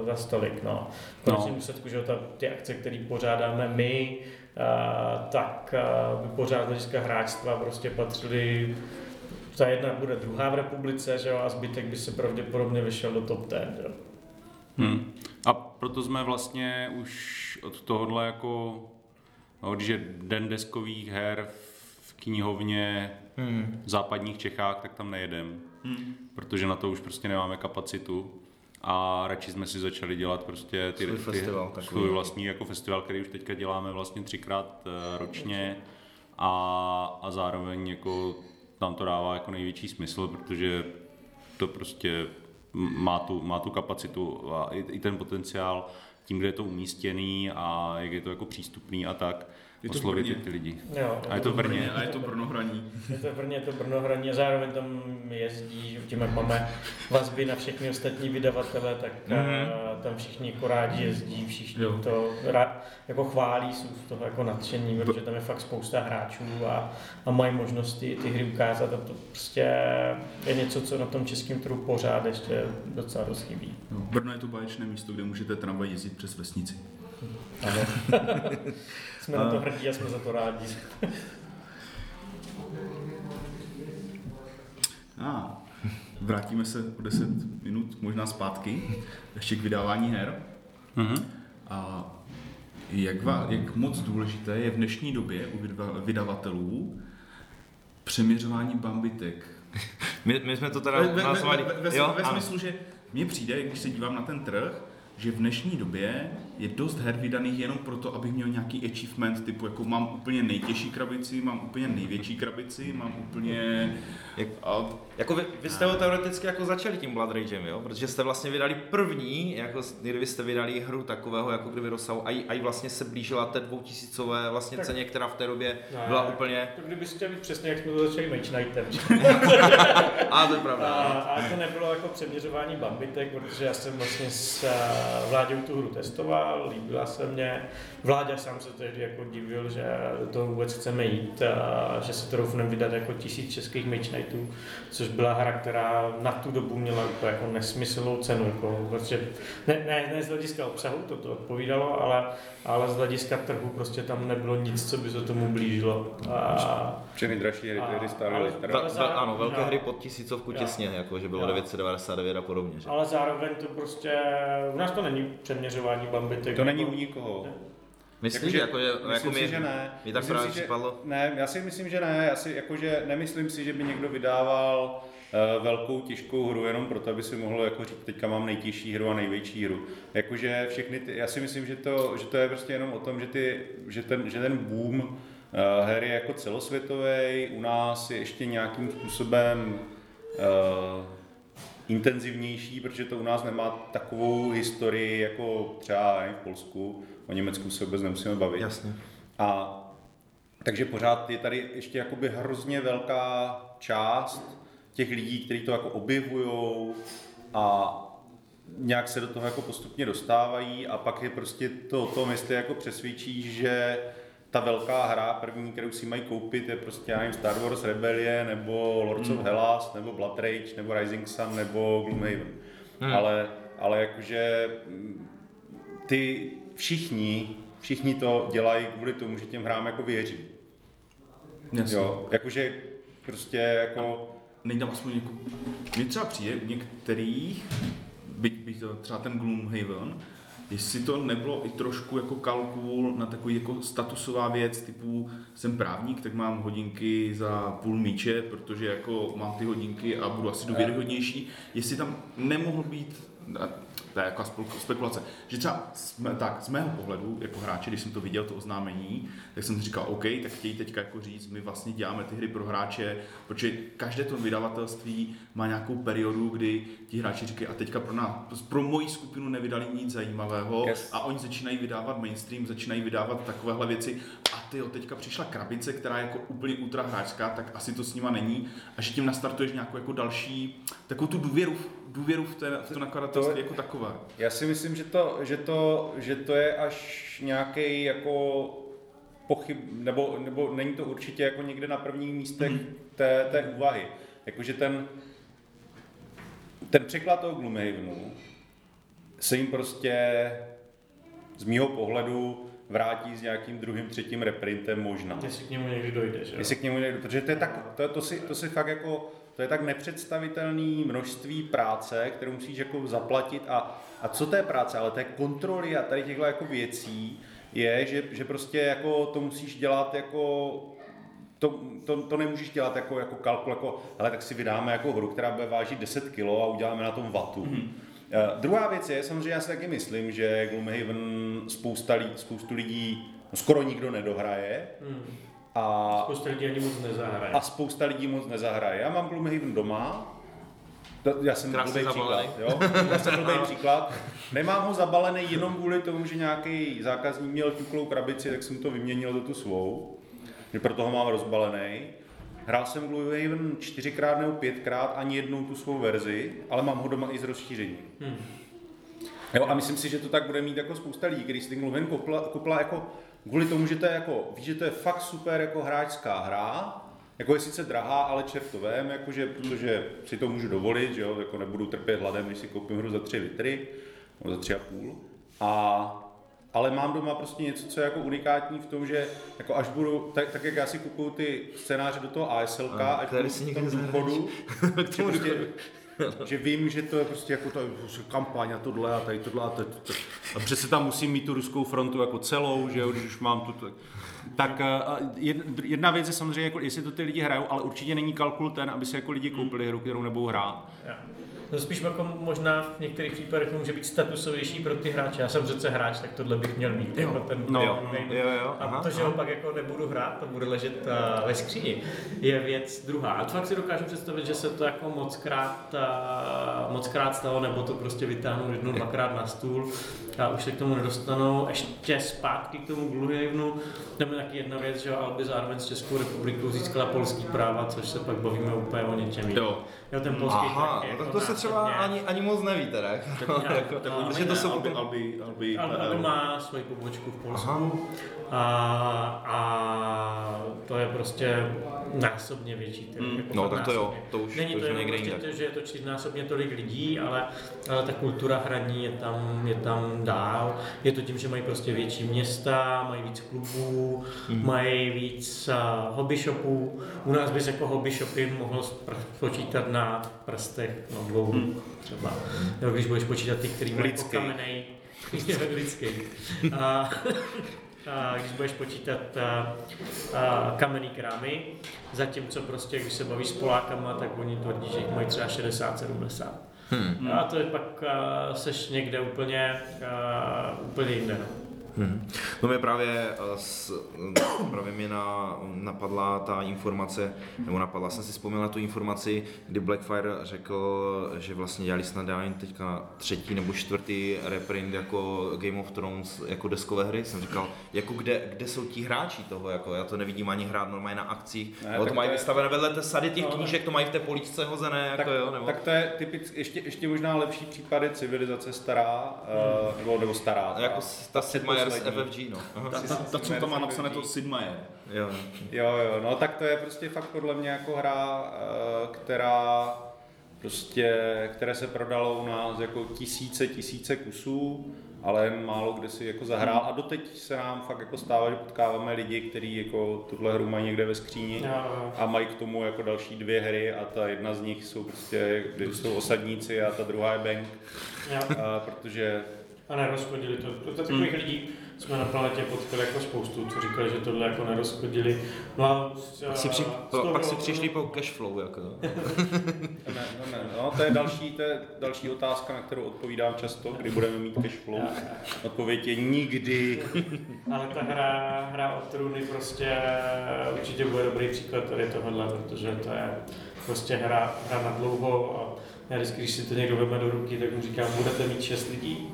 uh, zas tolik. No. V konečném No. důsledku, že ta, ty akce, které pořádáme my, uh, tak uh, by pořád z hlediska hráčstva prostě patřili ta jedna bude druhá v republice, že jo, a zbytek by se pravděpodobně vyšel do top 10. Jo. Hmm. A proto jsme vlastně už od tohohle jako, no, když je den deskových her v knihovně Hmm. v západních Čechách, tak tam nejedem, Hmm. protože na to už prostě nemáme kapacitu. a radši jsme si začali dělat prostě ty, Svůj ty, festival takový. svůj vlastní jako festival, který už teďka děláme vlastně třikrát eh, ročně a, a zároveň jako nám to dává jako největší smysl, protože to prostě má tu, má tu kapacitu a i, i ten potenciál tím, kde je to umístěný a jak je to jako přístupný a tak, Je to oslovit ty lidi. Jo, A je to Brně. A je to Brnohraní. Je to Brně, je to Brnohraní a zároveň tam jezdí, že tím jak máme vazby na všechny ostatní vydavatele, tak Mhm. mm-hmm. tam všichni jako rádi jezdí, všichni Jo. to rá, jako chválí, jsou z toho jako nadšení, protože tam je fakt spousta hráčů a, a mají možnosti ty hry ukázat a to prostě je něco, co na tom českém trhu pořád ještě docela dost chybí. No, Brno je to báječné místo, kde můžete tramvaj jezdit přes vesnici. Ano. jsme na to hrdí a jsme za to rádi. A vrátíme se o 10 minut možná zpátky, ještě k vydávání her. Mhm. A jak, va, jak moc důležité je v dnešní době u vyda- vydavatelů přeměřování bambitek. My, my jsme to teda Ve, ve, nazvali... ve, ve, ve, jo, ve ano. smyslu, že mně přijde, když se dívám na ten trh, že v dnešní době je dost her vydaných jenom proto, abych měl nějaký achievement, typu jako mám úplně nejtěžší krabici, mám úplně největší krabici, mám úplně... Jak- A Jako vy, vy jste ho teoreticky jako začali tím Blood Ragem, jo? Protože jste vlastně vydali první, jako kdyby jste vydali hru takového, jako kdyby rozsahu, a, i- a i vlastně se blížila té dvoutisícové vlastně Tak. ceně, která v té době Ne, byla úplně... To kdybyste chtěli přesně, jak jsme to začali Mage Knightem. A to je A, pravda. a to nebylo jako přeměřování bambitek, protože já jsem vlastně s eh, Vláďou tu hru testoval, líbila se mě. Vláďa sám se tehdy jako divil, že toho vůbec chceme jít a že se to doufneme vydat jako tisíc českých Mage Knightů, což byla hra, která na tu dobu měla úplně jako nesmyslnou cenu, jako, protože ne, ne, ne z hlediska obsahu, to to odpovídalo, ale, ale z hlediska trhu prostě tam nebylo nic, co by se tomu blížilo. A, Všechny dražší hry, hry stály ano, velké Jo. hry pod tisícovku Jo. těsně, jako že bylo Jo. 999 a podobně. Že? Ale zároveň to prostě, u nás to není přeměřování bambitek. To není Jako- u nikoho. Myslíš, Jakože- jako, že, Myslím jako si, mě, že ne. mě tak Myslím právě si, že- připadlo. Ne, já si myslím, že ne. Já si jakože nemyslím si, že by někdo vydával uh, velkou těžkou hru jenom proto, aby si mohl jako říct, teďka mám nejtěžší hru a největší hru. Jakože všechny ty, já si myslím, že to, že to je prostě jenom o tom, že, ty, že, ten, že ten boom uh, her je jako celosvětový, u nás je ještě nějakým způsobem uh, intenzivnější, protože to u nás nemá takovou historii jako třeba nevím, v Polsku. O Německu se vůbec nemusíme bavit. Jasně. A takže pořád je tady ještě jakoby hrozně velká část těch lidí, kteří to jako objevujou a nějak se do toho jako postupně dostávají a pak je prostě to o tom, jestli jako přesvědčí, že ta velká hra první, kterou si mají koupit, je prostě, já nevím, Star Wars Rebellion, nebo Lords of Hellas, nebo Blood Rage, nebo Rising Sun, nebo Gloomhaven. Hmm. Ale, ale jakože mm, ty všichni, všichni to dělají kvůli tomu, že těm hrám jako věří. Jasně. Jo, jakože prostě jako, Není tam aspoň jako... Mně třeba přijde u některých, byť, byť to třeba ten Gloomhaven, jestli to nebylo i trošku jako kalkul na takový jako statusová věc, typu jsem právník, tak mám hodinky za půl míče, protože jako mám ty hodinky a budu asi důvěryhodnější. Jestli tam nemohl být, to je jako spekulace, že třeba jsme, tak z mého pohledu jako hráče, když jsem to viděl, to oznámení, tak jsem si říkal, OK, tak chtějí teďka jako říct, my vlastně děláme ty hry pro hráče, protože každé to vydavatelství má nějakou periodu, kdy ti hráči říkají, a teďka pro, nás, pro moji skupinu nevydali nic zajímavého Yes. a oni začínají vydávat mainstream, začínají vydávat takovéhle věci. A ty teďka přišla krabice, která je jako úplně ultra hráčská, tak asi to s nima není. A že tím nastartuješ nějakou jako další, takovou tu důvěru, důvěru v, té, v to nakladatelství To- jako takové. já si myslím, že to, že to, že to je až nějaký jako pochyb, nebo, nebo není to určitě jako někde na prvních místech té, té úvahy. Jakože ten, ten překlad toho Gloomhavenu se jim prostě z mýho pohledu vrátí s nějakým druhým, třetím reprintem možná. Jestli k němu někdy dojde, že jo? Jestli k němu někdo, protože to je tak, to, je, to, si, to si fakt jako, to je tak nepředstavitelné množství práce, kterou musíš jako zaplatit a, a co je práce, ale té kontroly a tady těchto jako věcí je, že, že prostě jako to musíš dělat jako to, to, to nemůžeš dělat jako, jako kalkul, jako, ale tak si vydáme jako hru, která bude vážit 10 kg a uděláme na tom vatu. Mm. Uh, druhá věc je, samozřejmě já si taky myslím, že Gloomhaven spousta lidí, spoustu lidí, no skoro nikdo nedohraje. Hmm. A spousta lidí ani moc nezahraje. A spousta lidí moc nezahraje. Já mám Gloomhaven doma, já jsem blbý příklad, jo? Já jsem blbý příklad. Nemám ho zabalený jenom kvůli tomu, že nějaký zákazník měl tuklou krabici, tak jsem to vyměnil za tu svou. Že proto ho mám rozbalený. Hrál jsem Gloomhaven čtyřikrát nebo pětkrát, ani jednou tu svou verzi, ale mám ho doma i s rozšířením. Hmm. Jo, a myslím si, že to tak bude mít jako spousta lidí, když si ten Gloomhaven kopla, kopla jako kvůli tomu, že to je jako, víš, že to je fakt super jako hráčská hra, jako je sice drahá, ale čertovém, jakože, protože si to můžu dovolit, že jo, jako nebudu trpět hladem, když si koupím hru za 3 litry, nebo za 3,5. A ale mám doma prostě něco, co je jako unikátní v tom, že jako až budu, tak, tak jak já si kupuju ty scénáře do toho ASLK, a, až budu v tom důchodu, že, prostě, že vím, že to je prostě jako prostě kampaň a tohle a tady tohle a, tady, a přece tam musím mít tu ruskou frontu jako celou, že jo, když už mám tu, tak, tak jedna věc je samozřejmě, jako, jestli to ty lidi hrajou, ale určitě není kalkul ten, aby si jako lidi koupili hru, kterou nebudou hrát. To spíš jako možná v některých případech může být statusovější pro ty hráče. Já jsem přece hráč, tak tohle bych měl mít. Jako ten, no, jo, jo, jo, a aha, to, že ho pak jako nebudu hrát, to bude ležet uh, ve skříni, je věc druhá. A fakt si dokážu představit, že se to jako moc krát, uh, moc krát stalo, nebo to prostě vytáhnu jednou, dvakrát na stůl a už se k tomu nedostanou. Ještě zpátky k tomu Gloomhavenu, tam je taky jedna věc, že Alby zároveň s Českou republikou získala polský práva, což se pak bavíme úplně o něčem Jo. Jo, ten polský Aha, tak, jako to se třeba ani, ani moc neví teda. Tak, jako, tak, že to jsou Alby, Alby, Alby, Alby má svoji pobočku v Polsku. A, a to je prostě násobně větší. Tedy, mm, jako no tak to jo, to už, Není to, to jenom prostě to, že je to čtyřnásobně tolik lidí, ale, ale ta kultura hraní je tam, je tam dál. Je to tím, že mají prostě větší města, mají víc klubů, mm. mají víc uh, hobby shopů. U nás bys jako hobby shopy mohl počítat na prstech, no dvou mm. třeba. Jo, když budeš počítat ty, který mají lidský. A, když budeš počítat kamenný krámy, zatímco prostě, když se bavíš s Polákama, tak oni tvrdí, že jich mají třeba 60-70. Hmm. A to je pak seš někde úplně, úplně jinde. No. Hmm. No mě právě, eh, právě mě na, napadla ta informace, nebo napadla jsem si vzpomněl na tu informaci, kdy Blackfire řekl, že vlastně dělali snad teďka třetí nebo čtvrtý reprint jako Game of Thrones jako deskové hry. Jsem říkal, jako kde, kde jsou ti hráči toho, jako já to nevidím ani hrát normálně na akcích, ne, to mají to je... vystavené vedle té sady těch no, knížek, to mají v té poličce hozené, jako tak, jo, nebo... tak to je typicky, ještě, ještě možná lepší případy civilizace stará, hmm. uh, nebo, nebo stará. Jako ta sedma z FFG, no. Ta, ta, ta, co tam má napsané to Sid Meier. Jo. jo, jo, no tak to je prostě fakt podle mě jako hra, eh, která prostě, které se prodalo u nás jako tisíce, tisíce kusů, ale jen málo kde si jako zahrál. A doteď se nám fakt jako stává, že potkáváme lidi, kteří jako tuhle hru mají někde ve skříni a mají k tomu jako další dvě hry a ta jedna z nich jsou prostě, kde jsou osadníci a ta druhá je Bank, a, protože a nerozchodili to. To takových hmm. lidí jsme na planetě potkali jako spoustu, co říkali, že tohle jako nerozchodili. No a, pak si, při, po, pak si přišli po cashflow, jako. ne, ne, ne, no, to je, další, to je další otázka, na kterou odpovídám často, kdy budeme mít cashflow. Odpověď je nikdy. Ale ta hra, hra o trůny prostě určitě bude dobrý příklad tady tohohle, protože to je prostě hra, hra na dlouho a já vždycky, když si to někdo vezme do ruky, tak mu říkám, budete mít šest lidí,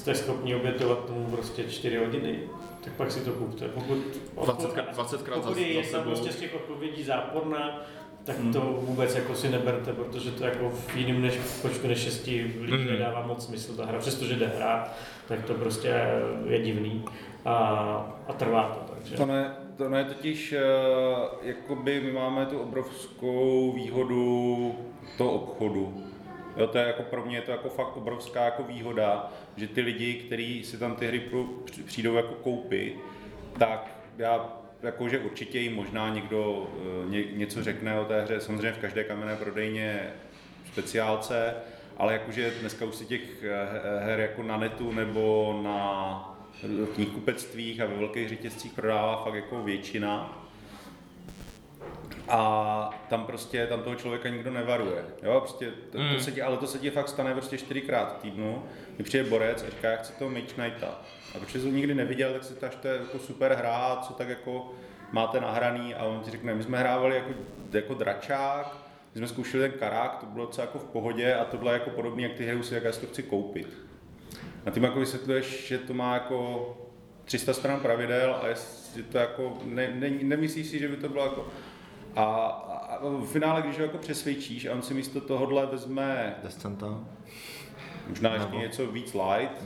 jste schopni obětovat tomu prostě 4 hodiny, tak pak si to kupte. Pokud, 20, 20 krát pokud je jedna prostě z těch odpovědí záporná, tak hmm. to vůbec jako si neberte, protože to jako v jiném než počtu než 6 lidí hmm. nedává moc smysl ta hra. Přestože jde hrát, tak to prostě je divný a, a trvá to. Takže. To ne, to ne totiž, uh, jakoby my máme tu obrovskou výhodu toho obchodu Jo, to je jako pro mě je to jako fakt obrovská jako výhoda, že ty lidi, kteří si tam ty hry přijdou jako koupit, tak já jakože určitě jim možná někdo eh, ně, něco řekne o té hře, samozřejmě v každé kamenné prodejně speciálce, ale jakože dneska už si těch eh, her jako na netu nebo na knihkupectvích a ve velkých řetězcích prodává fakt jako většina. A tam prostě, tam toho člověka nikdo nevaruje. Jo, prostě to, Mm. to se ti, ale to se ti fakt stane prostě čtyřikrát v týdnu, kdy přijde borec a říká, já chci toho Mage Knighta. A protože jsi ho nikdy neviděl, tak si to, až to je jako super hra, co tak jako máte nahraný a on ti řekne, my jsme hrávali jako, jako dračák, my jsme zkoušeli ten karák, to bylo docela jako v pohodě a tohle je jako podobný, jak ty hry si, jak já si to chci koupit. A tím jako vysvětluješ, že to má jako 300 stran pravidel a jestli to jako, ne, ne, nemyslíš si, že by to bylo jako a, a, a v finále, když ho jako přesvědčíš a on si místo tohohle vezme Descenta. možná ještě Nebo- něco víc light,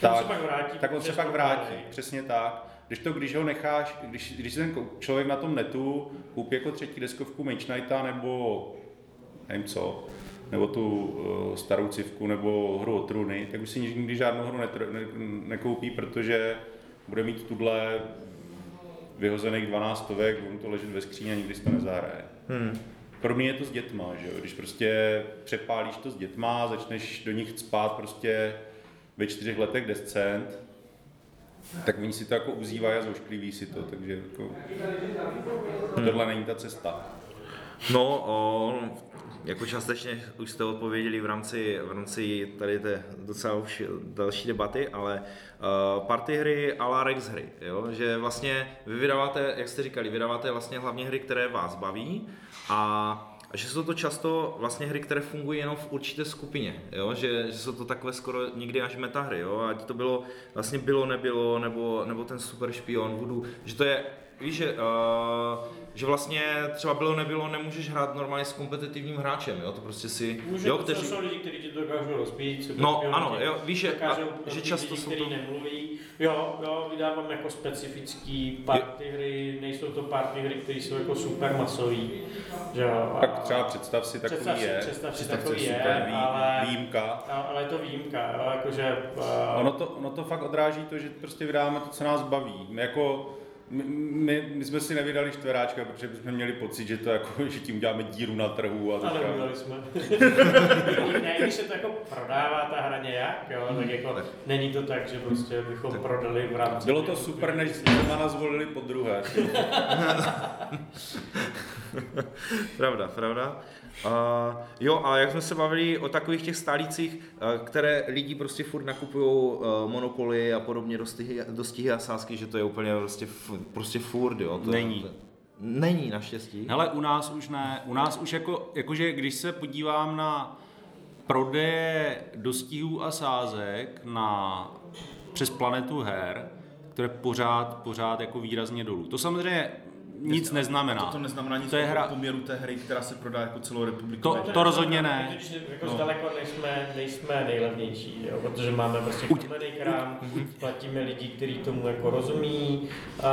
Tak, tak, se pak vrátí. tak on se pak vrátí, přesně tak. Když to, když ho necháš, když, když si ten člověk na tom netu koupí jako třetí deskovku Mage Knighta nebo nevím co, nebo tu uh, starou civku nebo hru o truny, tak už si nikdy žádnou hru netr- ne, nekoupí, protože bude mít tuhle vyhozených 12 stovek, bude mu to ležet ve skříni a nikdy to nezahraje. Hmm. Podobně je to s dětma, že jo? Když prostě přepálíš to s dětma, začneš do nich spát prostě ve čtyřech letech descent, tak oni si to jako uzývají a zauškliví si to, takže jako, tohle není ta cesta. No, o, jako částečně už jste odpověděli v rámci, v rámci tady té docela už další debaty, ale uh, party hry a la Rex hry, jo? že vlastně vy vydáváte, jak jste říkali, vydáváte vlastně hlavně hry, které vás baví a že jsou to často vlastně hry, které fungují jenom v určité skupině, jo? Že, že jsou to takové skoro někdy až metahry, jo? ať to bylo vlastně bylo, nebylo, nebo, nebo ten super špion, voodoo, že to je, víš, že, uh, že vlastně třeba bylo, nebylo, nemůžeš hrát normálně s kompetitivním hráčem, jo? to prostě si, Může, jo, to kteří, jsou lidi, kteří ti to dokážou rozpít. super No, špioni ano, jo, víš, že- a- rozbít že často lidi, jsou to- nemluví. Jo, jo, vydávám jako specifický party hry, nejsou to party hry, které jsou jako super masový. Že jo, a- Tak třeba představ si takový Představ si- je, představ si představ takový je, super vý, ale- výjimka. a- ale je to výjimka, jo, jakože... uh, Ono to, ono to fakt odráží to, že prostě vydáváme to, co nás baví. My jako, my, my, my jsme si nevydali čtveráčka, protože bychom měli pocit, že, to jako, že tím uděláme díru na trhu. A ale udělali jsme. ne, když se to jako prodává ta hra nějak, jo, tak jako není to tak, že prostě bychom prodali v rámci... Bylo to super, než jsme nás volili po druhé. Pravda, pravda. Uh, jo, a jak jsme se bavili o takových těch stálících, uh, které lidi prostě furt nakupují uh, monopoly a podobně dostihy, dostihy a sázky, že to je úplně prostě, prostě furt, jo. To, Není. To, není naštěstí. Hele, u nás už ne. U nás už jako, jakože když se podívám na prodeje dostihů a sázek na, přes planetu her, které pořád, pořád jako výrazně dolů. To samozřejmě nic neznamená. To, to neznamená nic To je hra- poměru té hry, která se prodá jako celou republiku. To- to rozhodně ne. Když jako No. zdaleko nejsme, nejsme nejlevnější, jo, protože máme prostě kamenný krám, platíme lidi, kteří tomu jako rozumí a,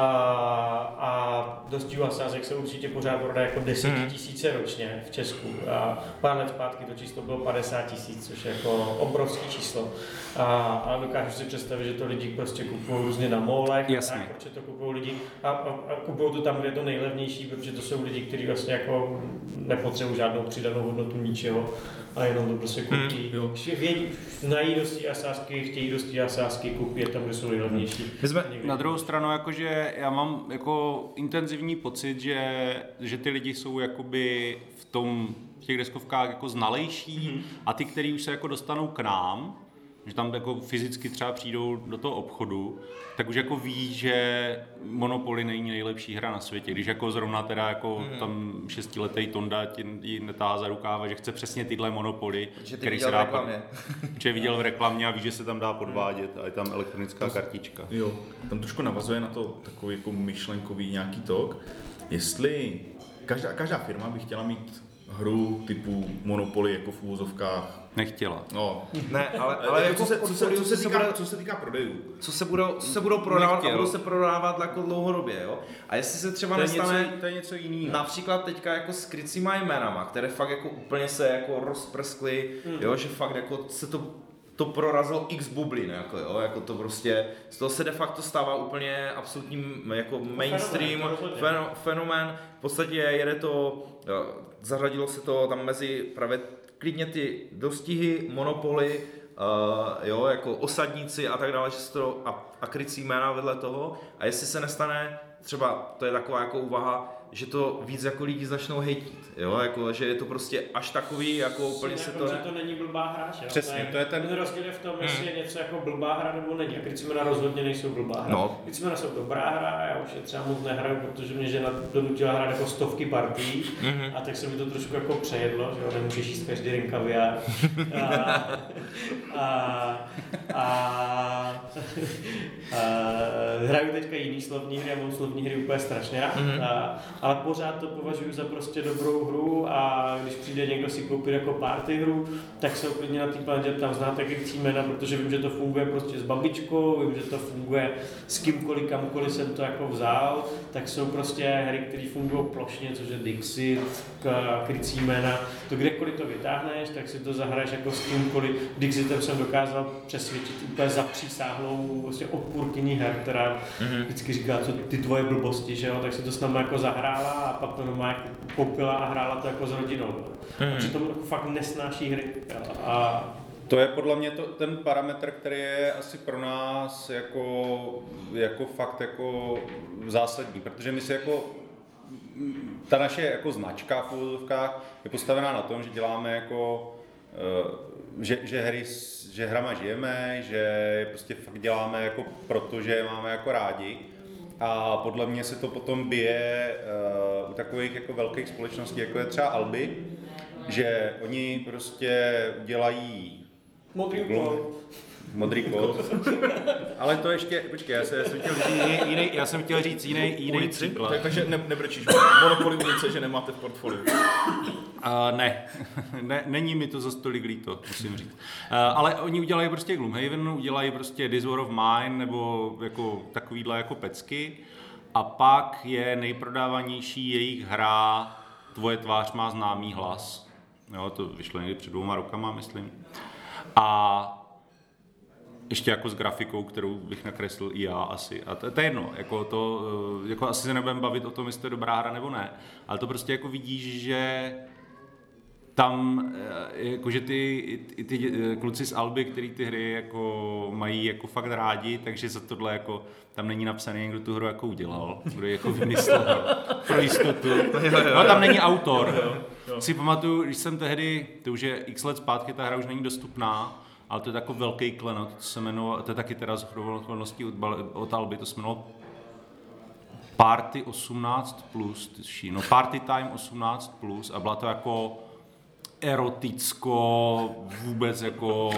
a dost sázek se určitě pořád prodá jako 10 Mhm. tisíce ročně v Česku. A pár let zpátky to číslo bylo 50 tisíc, což je jako obrovský číslo. A, a dokážu si představit, že to lidi prostě kupují různě na molech, Jasně. tak, proč to kupují lidi a, a, a kupují to tam, kde to nejlevnější, protože to jsou lidi, kteří vlastně jako nepotřebují žádnou přidanou hodnotu ničeho a jenom to prostě kupí. jo. Když vědí, znají dosti a sázky, chtějí dosti a sázky, kupí je tam, kde jsou nejlevnější. My jsme. Na druhou stranu, jakože já mám jako intenzivní pocit, že, že ty lidi jsou jakoby v tom v těch deskovkách jako znalejší a ty, kteří už se jako dostanou k nám, že tam jako fyzicky třeba přijdou do toho obchodu, tak už jako ví, že Monopoly není nejlepší hra na světě. Když jako zrovna teda jako tam šestiletý Tonda ti ji netahá za rukáva, že chce přesně tyhle Monopoly, že ty který viděl se v dá reklamě. že viděl v reklamě a ví, že se tam dá podvádět a je tam elektronická kartička. Jo, tam trošku navazuje na to takový jako myšlenkový nějaký tok. Jestli každá, každá firma by chtěla mít hru typu Monopoly jako v úvozovkách. Nechtěla. No, ne, ale, ale ale jako co, se, co, se, co, se týká, bude, co se týká prodejů. co se budou, co se budou prodávat a Nechtěl. budou se prodávat jako dlouhodobě, jo. A jestli se třeba To je, nestane... něco, to je něco jiného. Například teďka jako s krycíma jménama, které fakt jako úplně se jako rozprskly, jo, že fakt jako se to to prorazilo x bublin, jako jo, jako to prostě, z toho se de facto stává úplně absolutním jako mainstream to rozhodně. feno- fenomén, v podstatě jede to, jo, zařadilo se to tam mezi právě klidně ty dostihy, monopoly, uh, jo, jako osadníci a tak dále, že se to, a, a krycí jména vedle toho, a jestli se nestane, třeba to je taková jako úvaha, že to víc jako lidi začnou hejtit, jo, jako, že je to prostě až takový, jako úplně se jako, to... že to není blbá hra, že jo? Přesně, to je ten- ten rozdíl je v tom, jestli je něco jako blbá hra nebo není. A Kricimena rozhodně nejsou blbá hra. No. Kricimena jsou dobrá hra a já už je třeba moc nehraju, protože mě žena donutila hrát jako stovky partií Mhm. a tak se mi to trošku jako přejedlo, že jo, nemůžeš jíst každý den kaviár. A, a, a, a, hraju teďka jiný slovní hry, já mám slovní hry úplně strašně rád, Mhm. a, ale pořád to považuji za prostě dobrou hru a když přijde někdo si koupit jako party hru, tak se klidně na té planetě tam znáte krycí jména, protože vím, že to funguje prostě s babičkou, vím, že to funguje s kýmkoliv, kamkoliv jsem to jako vzal, tak jsou prostě hry, které fungují plošně, což je Dixit, krycí jména, to kdekoliv to vytáhneš, tak si to zahraješ jako s kýmkoliv. Dixitem jsem dokázal přesvědčit úplně zapřísáhlou vlastně odpůrkyní her, která vždycky říká, co ty tvoje blbosti, že jo, tak si to s námi jako zahrála a pak to normálně jako koupila a hrála to jako s rodinou. A přitom jako fakt nesnáší hry. A To je podle mě to, ten parametr, který je asi pro nás jako, jako fakt jako zásadní, protože my si jako ta naše jako značka v úvodovkách je postavená na tom, že děláme jako eh, že, že, hry, že hrama žijeme, že je prostě fakt děláme jako proto, že je máme jako rádi. A podle mě se to potom bije uh, u takových jako velkých společností, jako je třeba Albi, že oni prostě dělají modrý úkol. Modrý kód. Ale to ještě, počkej, já, se, já jsem chtěl říct, Jiný, jiný, já jsem chtěl říct jiný, jiný příklad. Tak, takže ne, nebrečíš. Monopoly ulice, že nemáte v portfoliu. Uh, ne. ne, není mi to za stolik líto, musím říct. Uh, ale oni udělají prostě Gloomhaven, udělají prostě This War of Mine, nebo jako takovýhle jako pecky. A pak je nejprodávanější jejich hra Tvoje tvář má známý hlas. Jo, to vyšlo někdy před dvouma rokama, myslím. A ještě jako s grafikou, kterou bych nakreslil i já asi. A to, to je jedno, jako to, eh, jako asi se nebudeme bavit o tom, jestli to je dobrá hra nebo ne, ale to prostě jako vidíš, že tam, eh, jakože ty, ty, ty eh, kluci z Alby, který ty hry jako mají jako fakt rádi, takže za tohle jako tam není napsaný, kdo tu hru jako udělal, kdo ji jako vymyslel pro jistotu. No tam není autor. Si pamatuju, když jsem tehdy, to už je x let zpátky, ta hra už není dostupná, ale to je takový velký klenot, to se jmenovalo, to je taky teda z okolností od, od Alby, to se jmenovalo Party 18 plus, tuší, no Party Time 18 plus a byla to jako eroticko, vůbec jako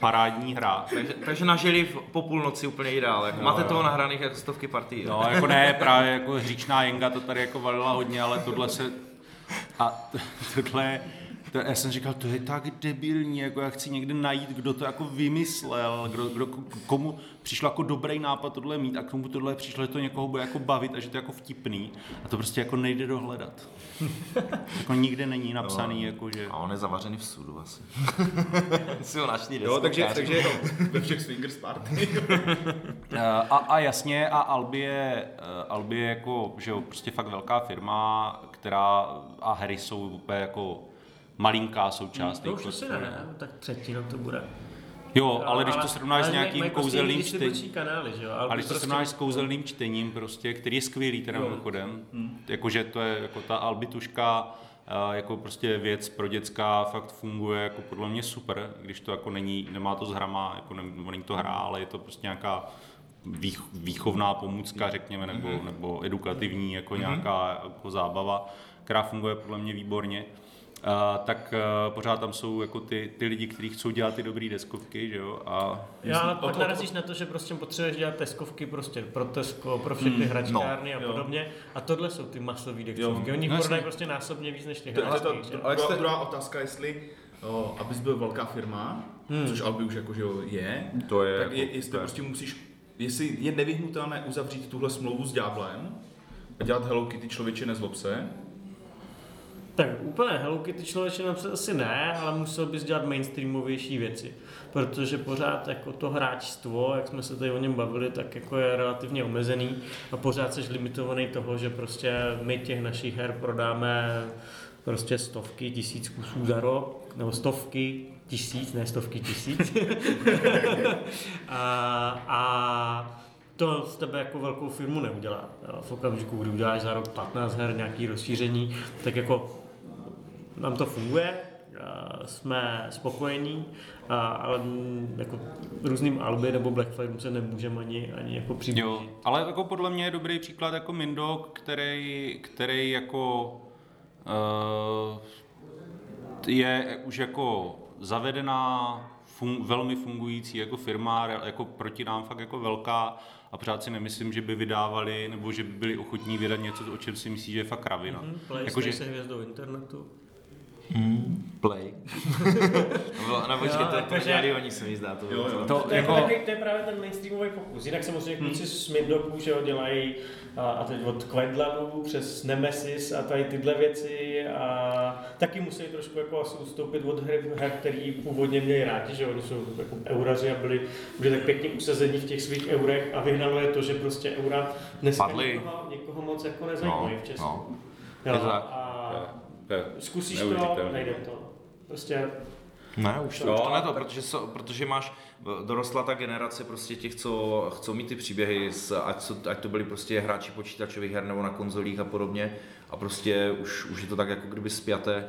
parádní hra. Takže, takže nažili v- po půlnoci úplně ideál. Jako, máte toho nahraných jako stovky partií. No, jako ne, právě jako hříčná jenga to tady jako valila hodně, ale tohle se... A tohle, to, já jsem říkal, to je tak debilní, jako já chci někde najít, kdo to jako vymyslel, kdo, kdo, komu přišlo jako dobrý nápad tohle mít a komu tohle přišlo, že to někoho bude jako bavit a že to je jako vtipný. A to prostě jako nejde dohledat. jako nikde není napsaný, jako že... A on je zavařený v sudu asi. si ho našli Jo, takže, takže Ve všech swingers party. Eh, A, a jasně, a Albi je, eh, Albi je jako, že jo, prostě fakt velká firma, která, a hry jsou úplně jako malinká součást. To už jejich asi portfolia. ne, tak třetina to bude. Jo, ale když to srovnáš s ale nějakým prostě kouzelným jiný čtením, kanály, že jo? ale když to prostě- srovnáš s kouzelným čtením prostě, který je skvělý teda mimochodem, jakože to je jako ta albituška, jako prostě věc pro děcka fakt funguje jako podle mě super, když to jako není, nemá to s hrama, jako ne, není to hra, ale je to prostě nějaká vých, výchovná pomůcka, řekněme, nebo, nebo edukativní jako nějaká jako zábava, která funguje podle mě výborně. Uh, tak uh, pořád tam jsou jako ty, ty lidi, kteří chcou dělat ty dobré deskovky, že jo, a Já ale pak narazíš na to, že prostě potřebuješ dělat teskovky prostě pro Tesco, pro všechny hračkárny a podobně. A tohle jsou ty masové deskovky. Oni no prodají prostě násobně víc než ty To, ale hračky. to, že? to, druhá, druhá otázka, jestli o, abys byl velká firma, hmm. což Albi už jakože jo je, To je tak je, jako- jestli to je- prostě musíš, jestli je nevyhnutelné uzavřít tuhle smlouvu s ďáblem a dělat Hello Kitty člověče nezlob se, Tak úplně Hello Kitty člověče napsat asi ne, ale musel bys dělat mainstreamovější věci. Protože pořád jako to hráčstvo, jak jsme se tady o něm bavili, tak jako je relativně omezený a pořád jsi limitovaný toho, že prostě my těch našich her prodáme prostě stovky, tisíc kusů za rok, nebo stovky, tisíc, ne stovky, tisíc. a, a to z tebe jako velkou firmu neudělá. V okamžiku, kdy uděláš za rok 15 her nějaký rozšíření, tak jako nám to funguje, jsme spokojení, ale mm, jako různým Alby nebo Black Flagům se nemůžeme ani, ani jako přiblížit. Jo, ale jako podle mě je dobrý příklad jako Mindok, který, který jako uh, je už jako zavedená, fun, velmi fungující jako firma, jako proti nám fakt jako velká a pořád si nemyslím, že by vydávali nebo že by byli ochotní vydat něco, o čem si myslí, že je fakt kravina. Hmm, Play Jako, že- se hvězdou internetu. Play. no, bylo, no počkej, to, to dělali oni, se mi zdá. To, Jo, jo. To, To je, jako, jako... takový, to je právě ten mainstreamový pokus. Jinak samozřejmě kluci z Middoku, že jo, dělají a, a teď od Quedlanu přes Nemesis a tady tyhle věci a taky musí trošku jako asi ustoupit od her, her který původně měli rádi, že oni jsou jako euraři a byli byli tak pěkně usazení v těch svých eurech a vyhnalo je to, že prostě eura dneska někoho, někoho moc jako nezajímají No, v Česku. no. Jo, Je to a To je zkusíš to, nejde to. Prostě Ne, už to, No, už to ne to, protože, so, protože máš, dorostla ta generace prostě těch, co chcou mít ty příběhy, s, ať, co, ať to byli prostě hráči počítačových her nebo na konzolích a podobně a prostě už, už je to tak jako kdyby spjaté,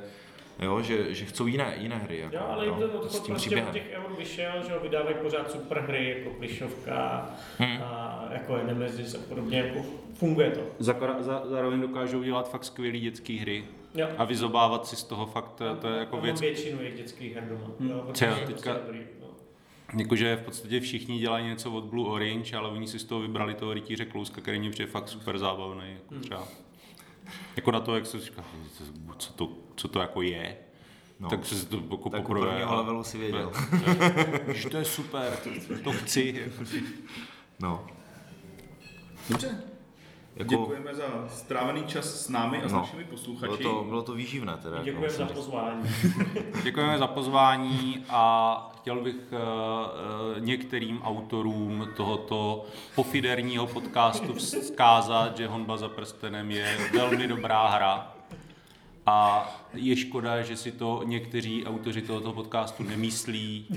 jo, že, že chcou jiné, jiné hry. Jako, Jo, ale jim ten s odchod tím prostě příběhem. od těch eur vyšel, že jo, vydávají pořád super hry, jako Plišovka, Hmm. a jako Nemesis a podobně, jako funguje to. Zakora- za, zároveň dokážou dělat fakt skvělé dětské hry Jo. a vyzobávat si z toho fakt, to, to je jako věc, většinu jejich dětských her doma. Hmm. Jo, jsou teďka- prostě dobrý, no. jakože v podstatě všichni dělají něco od Blue Orange, ale oni si z toho vybrali toho rytíře Klouska, který mě přijde fakt super zábavný, jako třeba. Jako na to, jak se říká, co to, co to jako je, No. tak se to jako Tak poprvé. prvního a- levelu si věděl. Že to je super, to, to chci. No. Dobře. Jako, Děkujeme za strávený čas s námi a s No. našimi posluchači. bylo, to, bylo to výživné teda. jako Děkujeme za musím říct. pozvání. Děkujeme za pozvání a chtěl bych uh, některým autorům tohoto pofiderního podcastu vzkázat, že Honba za prstenem je velmi dobrá hra. A je škoda, že si to někteří autoři tohoto podcastu nemyslí,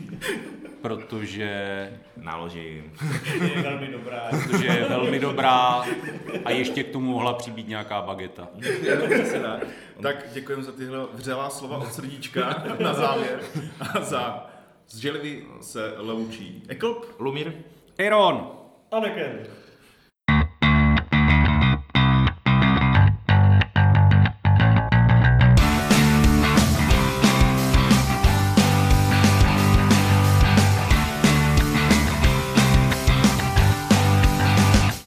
protože, Náloží jim. Je velmi dobrá. protože je velmi dobrá a ještě k tomu mohla přibýt nějaká bageta. Tak děkujeme za tyhle vřelá slova od srdíčka na závěr. A za z se loučí Eklop. Lumír? Iron! Anakin.